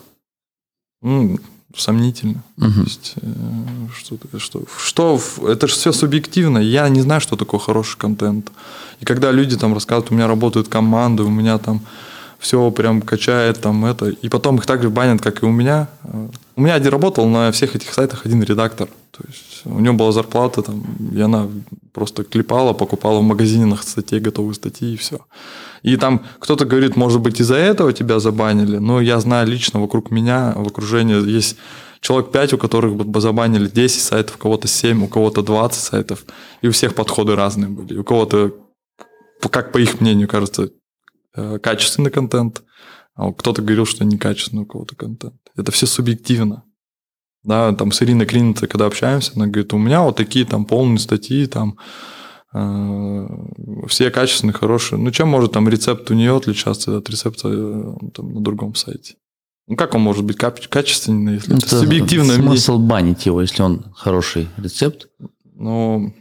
S4: Ну, сомнительно. Угу. То есть, э, что, что, что, это же все субъективно. Я не знаю, что такое хороший контент. И когда люди там рассказывают, у меня работают команды, у меня там все прям качает, там это, и потом их также банят, как и у меня. У меня один работал на всех этих сайтах один редактор. То есть у него была зарплата, там, и она просто клепала, покупала в магазинах статей, готовые статьи, и все. И там кто-то говорит, может быть, из-за этого тебя забанили, но я знаю лично вокруг меня, в окружении есть человек 5, у которых бы забанили 10 сайтов, у кого-то 7, у кого-то 20 сайтов, и у всех подходы разные были. У кого-то, как по их мнению, кажется, качественный контент, а кто-то говорил, что некачественный у кого-то контент. Это все субъективно. Да, там с Ириной Клинитой, когда общаемся, она говорит, у меня вот такие там полные статьи, там э, все качественные, хорошие. Ну, чем может там рецепт у нее отличаться от рецепта э, там, на другом сайте? Ну, как он может быть качественный, если это, это субъективно?
S1: Смысл банить его, если он хороший рецепт?
S4: Ну,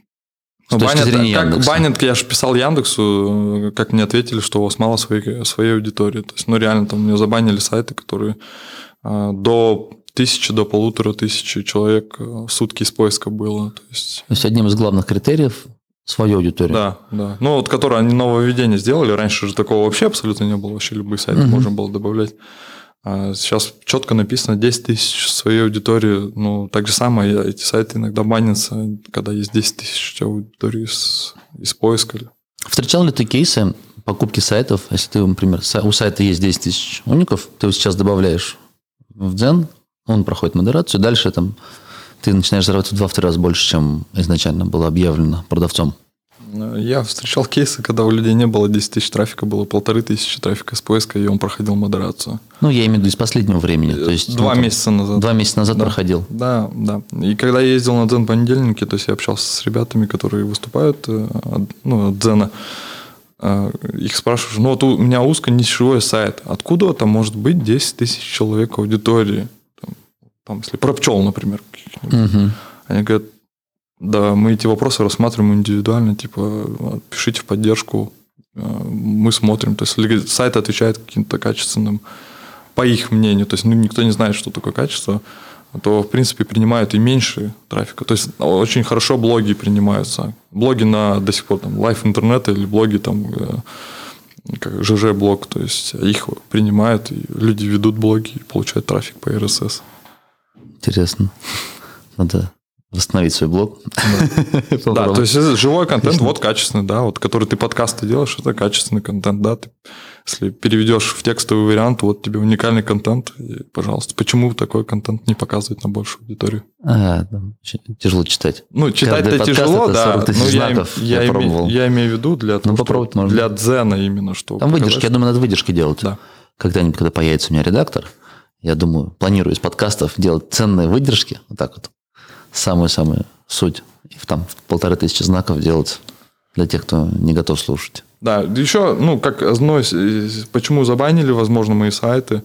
S4: с банят, как банят, я же писал Яндексу, как мне ответили, что у вас мало своей, своей аудитории. То есть, ну, реально, там мне забанили сайты, которые э, до тысячи до полутора тысячи человек э, в сутки из поиска было. То есть...
S1: То есть одним из главных критериев свою аудиторию.
S4: Да, да. Ну, вот которые они нововведение сделали. Раньше же такого вообще абсолютно не было. Вообще любые сайты угу. можно было добавлять. А сейчас четко написано 10 тысяч своей аудитории. Ну, так же самое, эти сайты иногда банятся, когда есть 10 тысяч аудитории из, из поиска.
S1: Встречал ли ты кейсы покупки сайтов, если ты, например, у сайта есть 10 тысяч уников, ты сейчас добавляешь в Дзен, он проходит модерацию, дальше там ты начинаешь зарабатывать в два-три раза больше, чем изначально было объявлено продавцом.
S4: Я встречал кейсы, когда у людей не было 10 тысяч трафика, было полторы тысячи трафика с поиска, и он проходил модерацию.
S1: Ну, я имею в виду из последнего времени. То есть,
S4: два
S1: ну,
S4: месяца назад.
S1: Два месяца назад
S4: да.
S1: проходил.
S4: Да, да. И когда я ездил на Дзен понедельники, то есть я общался с ребятами, которые выступают э, ну, от Дзена, э, их спрашиваешь, ну вот у меня узко нишевой сайт, откуда там может быть 10 тысяч человек аудитории? Там, там если про пчел, например. Угу. Они говорят, да, мы эти вопросы рассматриваем индивидуально, типа, пишите в поддержку, э, мы смотрим. То есть, сайт отвечает каким-то качественным, по их мнению, то есть, ну, никто не знает, что такое качество, то, в принципе, принимают и меньше трафика. То есть, очень хорошо блоги принимаются. Блоги на до сих пор, там, Live интернет или блоги, там, э, как ЖЖ-блог, то есть, их принимают, и люди ведут блоги и получают трафик по RSS.
S1: Интересно. Надо восстановить свой блог.
S4: Да, то есть живой контент, вот качественный, да, вот который ты подкасты делаешь, это качественный контент, да. Ты, если переведешь в текстовый вариант, вот тебе уникальный контент, и, пожалуйста. Почему такой контент не показывать на большую аудиторию?
S1: А, тяжело читать.
S4: Ну, читать это тяжело, да. Но я, я, я, име, я имею в виду для,
S1: ну, что,
S4: для дзена именно, что...
S1: Там выдержки, я думаю, надо выдержки делать. Да. Когда-нибудь, когда появится у меня редактор, я думаю, планирую из подкастов делать ценные выдержки, вот так вот, самую-самую суть. И там полторы тысячи знаков делать для тех, кто не готов слушать.
S4: Да, еще, ну, как одно, почему забанили, возможно, мои сайты.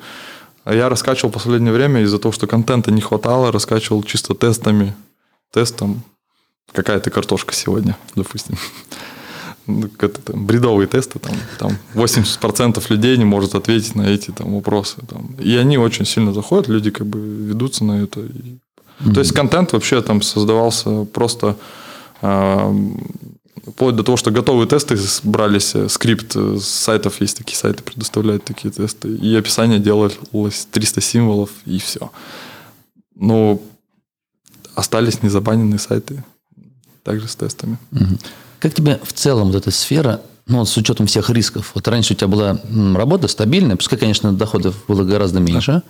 S4: Я раскачивал в последнее время из-за того, что контента не хватало, раскачивал чисто тестами. Тестом, какая ты картошка сегодня, допустим. Ну, бредовые тесты, там, там 80% людей не может ответить на эти там, вопросы. Там. И они очень сильно заходят, люди как бы ведутся на это. И Mm-hmm. То есть контент вообще там создавался просто э, вплоть до того, что готовые тесты брались, э, скрипт с сайтов есть такие сайты, предоставляют такие тесты, и описание делалось 300 символов, и все. Но остались незабаненные сайты, также с тестами.
S1: Как тебе в целом вот эта сфера, ну, с учетом всех рисков? Вот раньше у тебя была работа стабильная, пускай, конечно, доходов было гораздо меньше, да.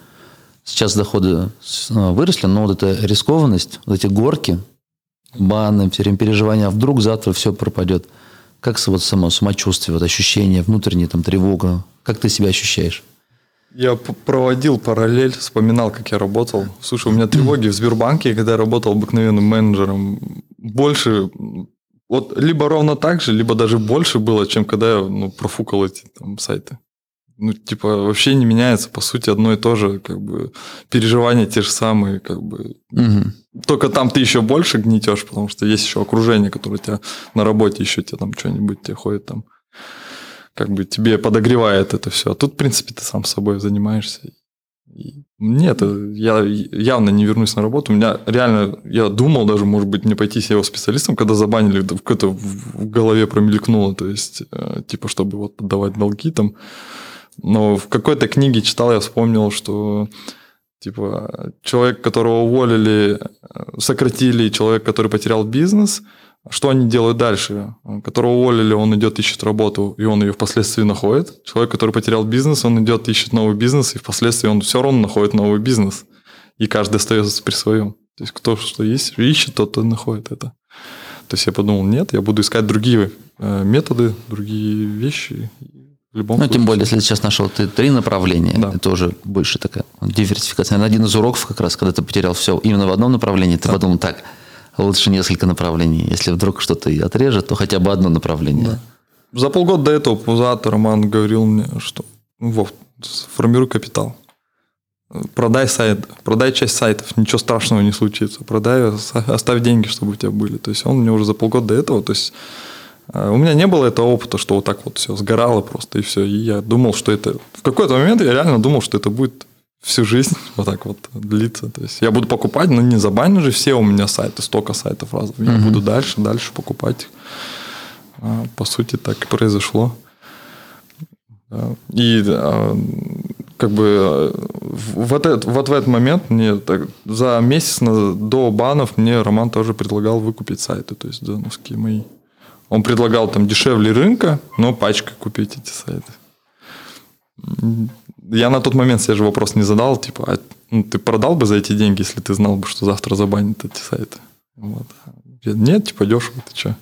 S1: Сейчас доходы а, выросли, но вот эта рискованность, вот эти горки, баны, все время переживания, а вдруг завтра все пропадет. Как вот само самочувствие, вот ощущение, внутренняя там тревога? Как ты себя ощущаешь?
S4: Я проводил параллель, вспоминал, как я работал. Слушай, у меня тревоги в Сбербанке, когда я работал обыкновенным менеджером, больше, вот либо ровно так же, либо даже больше было, чем когда я ну, профукал эти там, сайты ну, типа, вообще не меняется, по сути, одно и то же, как бы, переживания те же самые, как бы. Угу. Только там ты еще больше гнетешь, потому что есть еще окружение, которое тебя на работе еще тебе там что-нибудь тебе ходит там, как бы тебе подогревает это все. А тут, в принципе, ты сам собой занимаешься. нет, я явно не вернусь на работу. У меня реально, я думал даже, может быть, не пойти SEO специалистом, когда забанили, какое-то в голове промелькнуло, то есть, э, типа, чтобы вот подавать долги там. Но в какой-то книге читал, я вспомнил, что типа человек, которого уволили, сократили, человек, который потерял бизнес, что они делают дальше? Которого уволили, он идет, ищет работу, и он ее впоследствии находит. Человек, который потерял бизнес, он идет, ищет новый бизнес, и впоследствии он все равно находит новый бизнес. И каждый остается при своем. То есть кто что есть, ищет, тот и находит это. То есть я подумал, нет, я буду искать другие э, методы, другие вещи,
S1: любом ну, случае. тем более, если ты сейчас нашел ты три направления, да. это уже больше такая диверсификация. Наверное, один из уроков как раз, когда ты потерял все именно в одном направлении, ты да. подумал, так, лучше несколько направлений. Если вдруг что-то и отрежет, то хотя бы одно направление.
S4: Да. За полгода до этого Пузат Роман говорил мне, что Вов, формируй капитал. Продай сайт, продай часть сайтов, ничего страшного не случится. Продай, оставь деньги, чтобы у тебя были. То есть он мне уже за полгода до этого, то есть у меня не было этого опыта, что вот так вот все сгорало просто и все. И я думал, что это... В какой-то момент я реально думал, что это будет всю жизнь вот так вот длиться. То есть я буду покупать, но не забаню же все у меня сайты, столько сайтов разных. Я угу. буду дальше, дальше покупать. А, по сути, так и произошло. И а, как бы вот, этот, вот в этот момент мне так, за месяц до банов мне Роман тоже предлагал выкупить сайты, то есть доновские мои. Он предлагал там дешевле рынка, но пачкой купить эти сайты. Я на тот момент себе же вопрос не задал, типа, а, ну, ты продал бы за эти деньги, если ты знал бы, что завтра забанят эти сайты? Вот. Нет, типа, дешево, ты что?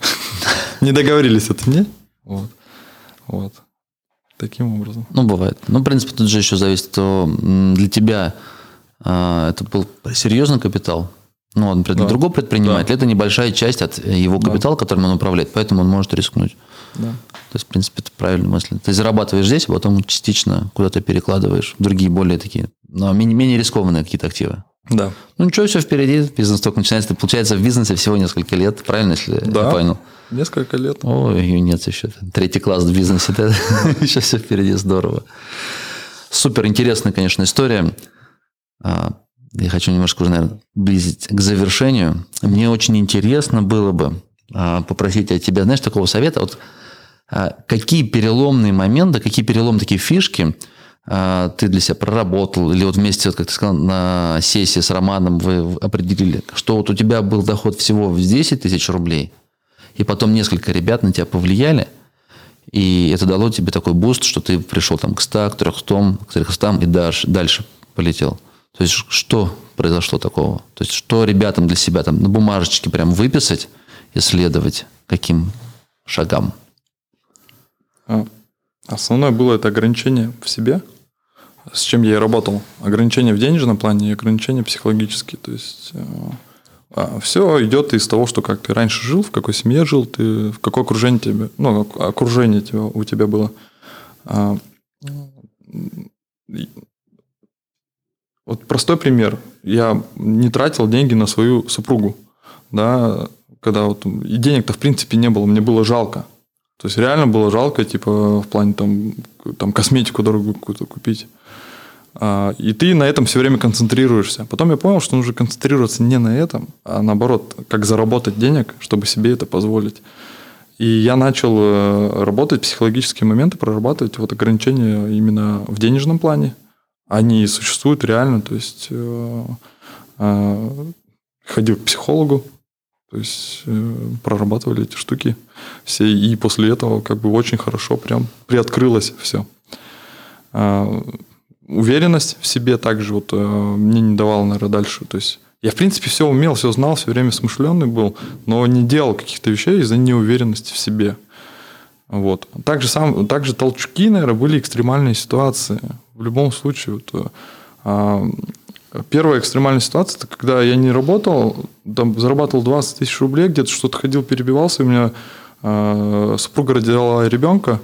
S4: Не договорились это, не? Вот. Вот. Таким образом.
S1: Ну, бывает. Ну, в принципе, тут же еще зависит, что для тебя а, это был серьезный капитал. Ну, например, для да. другого предпринимателя да. это небольшая часть от его капитала, да. которым он управляет, поэтому он может рискнуть. Да. То есть, в принципе, это правильная мысль. Ты зарабатываешь здесь, а потом частично куда-то перекладываешь в другие более такие, но менее, менее рискованные какие-то активы.
S4: Да.
S1: Ну ничего, все впереди. Бизнес только начинается. Получается, в бизнесе всего несколько лет, правильно, если
S4: да.
S1: я понял?
S4: Несколько лет.
S1: Ой, нет еще. Третий класс в бизнесе. Еще все впереди, здорово. Супер интересная, конечно, история. А, я хочу немножко уже, наверное, близить к завершению. Мне очень интересно было бы а, попросить от тебя, знаешь, такого совета. Вот а, какие переломные моменты, какие переломные такие фишки ты для себя проработал, или вот вместе, вот, как ты сказал, на сессии с Романом вы определили, что вот у тебя был доход всего в 10 тысяч рублей – и потом несколько ребят на тебя повлияли, и это дало тебе такой boost, что ты пришел там к 100, к 300, к 300 и дальше, дальше полетел. То есть, что произошло такого? То есть, что ребятам для себя там на бумажечке прям выписать, исследовать, каким шагам?
S4: А, основное было это ограничение в себе, с чем я и работал. Ограничение в денежном плане и ограничение психологические. То есть, э, а все идет из того, что как ты раньше жил, в какой семье жил, ты, в какое окружение тебе, ну, окружение у тебя было. Вот простой пример. Я не тратил деньги на свою супругу, да, когда вот и денег-то в принципе не было, мне было жалко. То есть реально было жалко, типа в плане там, там косметику дорогую какую-то купить. А, и ты на этом все время концентрируешься. Потом я понял, что нужно концентрироваться не на этом, а наоборот, как заработать денег, чтобы себе это позволить. И я начал э, работать, психологические моменты прорабатывать, вот ограничения именно в денежном плане. Они существуют реально, то есть э, э, ходил к психологу, то есть прорабатывали эти штуки все, и после этого как бы очень хорошо прям приоткрылось все. Уверенность в себе также вот э, мне не давала, наверное, дальше. То есть я, в принципе, все умел, все знал, все время смышленный был, но не делал каких-то вещей из-за неуверенности в себе. Вот. Также, сам, также толчки, наверное, были экстремальные ситуации. В любом случае, вот, э, а, первая экстремальная ситуация, это когда я не работал, там зарабатывал 20 тысяч рублей, где-то что-то ходил, перебивался, у меня а, супруга родила ребенка,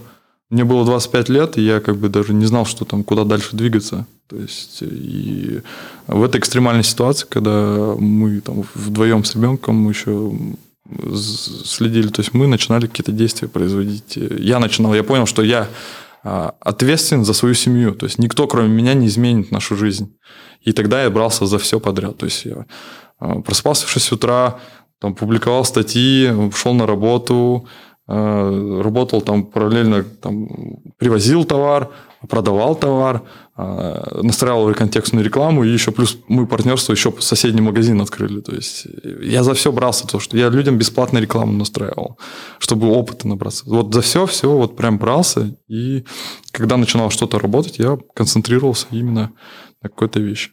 S4: мне было 25 лет, и я как бы даже не знал, что там, куда дальше двигаться. То есть, и в этой экстремальной ситуации, когда мы там вдвоем с ребенком еще следили, то есть мы начинали какие-то действия производить. Я начинал, я понял, что я ответственен за свою семью. То есть никто, кроме меня, не изменит нашу жизнь. И тогда я брался за все подряд. То есть я а, просыпался в 6 утра, там, публиковал статьи, шел на работу, Э, работал там параллельно, там, привозил товар, продавал товар, э, настраивал контекстную рекламу, и еще плюс мы партнерство еще соседний магазин открыли. То есть я за все брался, то, что я людям бесплатно рекламу настраивал, чтобы опыта набраться. Вот за все, все вот прям брался, и когда начинал что-то работать, я концентрировался именно на какой-то вещи.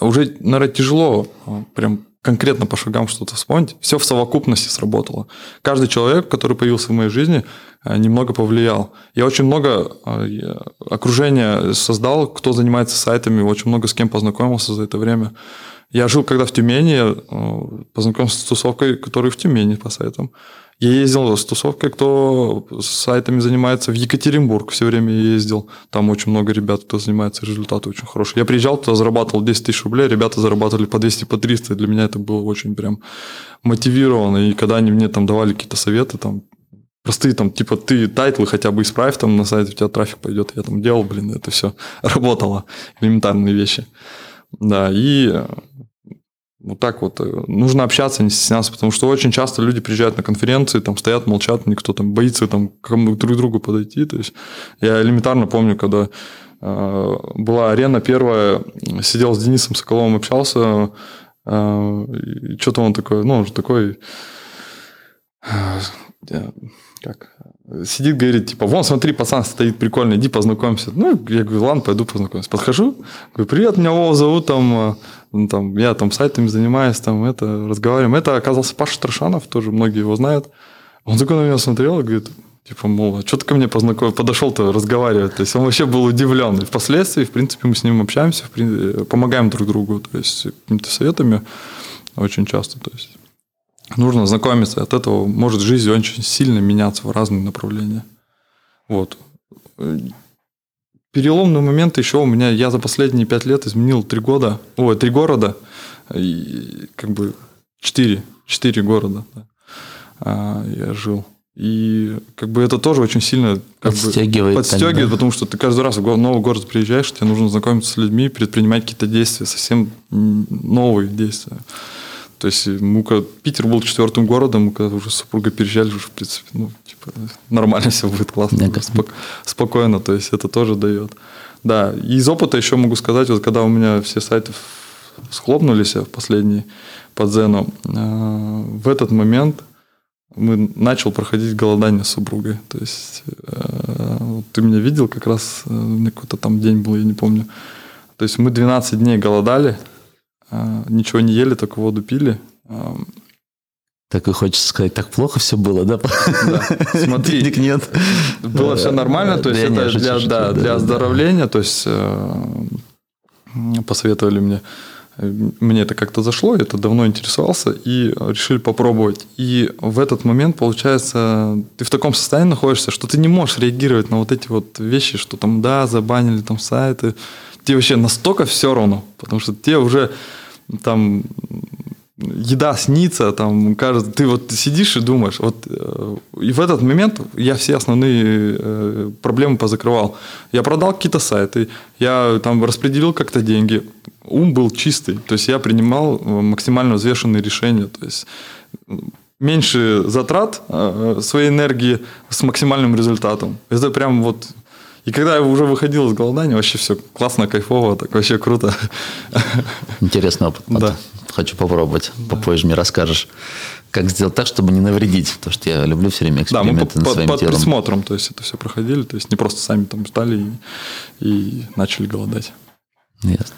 S4: Уже, наверное, тяжело а, прям конкретно по шагам что-то вспомнить. Все в совокупности сработало. Каждый человек, который появился в моей жизни, э, немного повлиял. Я очень много э, окружения создал, кто занимается сайтами, очень много с кем познакомился за это время. Я жил когда в Тюмени, э, познакомился с тусовкой, которые в Тюмени по сайтам. Я ездил с тусовкой, кто с сайтами занимается в Екатеринбург, все время ездил. Там очень много ребят, кто занимается, результаты очень хорошие. Я приезжал туда, зарабатывал 10 тысяч рублей, ребята зарабатывали по 200, по 300. И для меня это было очень прям мотивировано. И когда они мне там давали какие-то советы, там, простые там, типа, ты тайтлы хотя бы исправь там на сайте, у тебя трафик пойдет. Я там делал, блин, это все работало. Элементарные вещи. Да, и вот так вот. Э, нужно общаться, не стесняться, потому что очень часто люди приезжают на конференции, там стоят, молчат, никто там боится там, к друг другу подойти. То есть я элементарно помню, когда э, была арена первая, сидел с Денисом Соколовым, общался, э, что-то он такой, ну, он же такой э, как, сидит, говорит, типа, вон, смотри, пацан стоит прикольный, иди познакомься. Ну, я говорю, ладно, пойду познакомься. Подхожу, говорю, привет, меня Вова зовут, там, э, ну, там, я там сайтами занимаюсь, там, это, разговариваем. Это оказался Паша Трашанов, тоже многие его знают. Он такой на меня смотрел и говорит, типа, мол, а что ты ко мне познакомил? Подошел-то разговаривать. То есть он вообще был удивлен. И впоследствии, в принципе, мы с ним общаемся, помогаем друг другу, то есть какими-то советами очень часто. То есть нужно знакомиться. От этого может жизнь очень сильно меняться в разные направления. Вот. Переломный момент еще у меня, я за последние пять лет изменил три года, ой, три города, и как бы четыре, четыре города да, а, я жил. И как бы это тоже очень сильно как
S1: подстегивает.
S4: Бы, подстегивает, потому что ты каждый раз в новый город приезжаешь, тебе нужно знакомиться с людьми, предпринимать какие-то действия, совсем новые действия. То есть мы, Питер был четвертым городом, мы когда уже с супругой переезжали, уже, в принципе, ну, типа, нормально все будет, классно, спок- спокойно, то есть это тоже дает. Да, и из опыта еще могу сказать, вот когда у меня все сайты схлопнулись в последний по Дзену, э, в этот момент мы начал проходить голодание с супругой. То есть э, вот ты меня видел как раз, э, какой-то там день был, я не помню. То есть мы 12 дней голодали, э, ничего не ели, только воду пили. Э,
S1: так и хочется сказать, так плохо все было, да?
S4: Да. Смотри,
S1: денег нет.
S4: Было все нормально, то есть это для, да, для оздоровления, то есть э, посоветовали мне мне это как-то зашло, это давно интересовался, и решили попробовать. И в этот момент, получается, ты в таком состоянии находишься, что ты не можешь реагировать на вот эти вот вещи, что там, да, забанили там сайты. Тебе вообще настолько все равно, потому что тебе уже там еда снится, там, кажется, ты вот сидишь и думаешь, вот, э, и в этот момент я все основные э, проблемы позакрывал. Я продал какие-то сайты, я там распределил как-то деньги, ум был чистый, то есть я принимал э, максимально взвешенные решения, то есть меньше затрат своей энергии с максимальным результатом. Это прям вот и когда я уже выходил из голодания, вообще все классно, кайфово, так вообще круто.
S1: Интересный опыт. Да. Хочу попробовать. Да. Попозже мне расскажешь, как сделать так, чтобы не навредить. Потому что я люблю все время эксперименты
S4: да, мы
S1: над своим
S4: под
S1: телом.
S4: присмотром, то есть это все проходили. То есть не просто сами там стали и, и начали голодать.
S1: Ясно.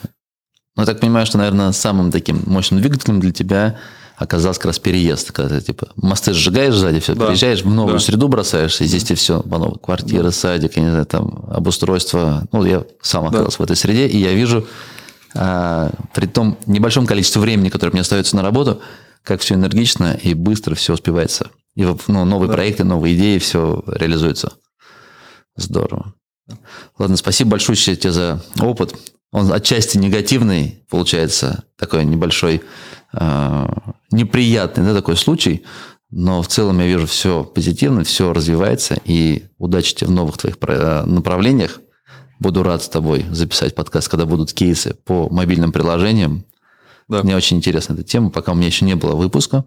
S1: Ну, я так понимаю, что, наверное, самым таким мощным двигателем для тебя оказался как раз переезд, когда ты типа мосты сжигаешь сзади, все, да. приезжаешь в новую да. среду бросаешься, и здесь тебе все по. Квартира, садик, я не знаю, там обустройство. Ну, я сам оказался да. в этой среде, и я вижу, а, при том небольшом количестве времени, которое мне остается на работу, как все энергично и быстро все успевается. И ну, новые да. проекты, новые идеи, все реализуется. Здорово. Ладно, спасибо большое тебе за опыт. Он отчасти негативный, получается, такой небольшой Э, неприятный да, такой случай, но в целом я вижу все позитивно, все развивается, и удачи тебе в новых твоих э, направлениях. Буду рад с тобой записать подкаст, когда будут кейсы по мобильным приложениям. Да. Мне очень интересна эта тема, пока у меня еще не было выпуска.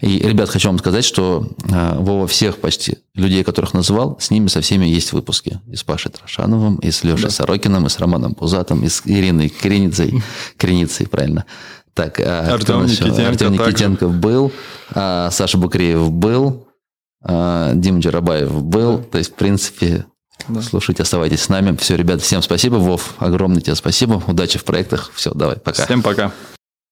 S1: И, ребят, хочу вам сказать, что э, Вова всех почти людей, которых называл, с ними со всеми есть выпуски. И с Пашей Трошановым, и с Лешей да. Сорокиным, и с Романом Пузатом, и с Ириной Креницей, Креницей, правильно. Так, а
S4: Артем Никитенко,
S1: Артем Никитенко был, а, Саша Букреев был, а, Дима Джарабаев был. Да. То есть, в принципе, да. слушайте, оставайтесь с нами. Все, ребята, всем спасибо. Вов, огромное тебе спасибо. Удачи в проектах. Все, давай, пока.
S4: Всем пока.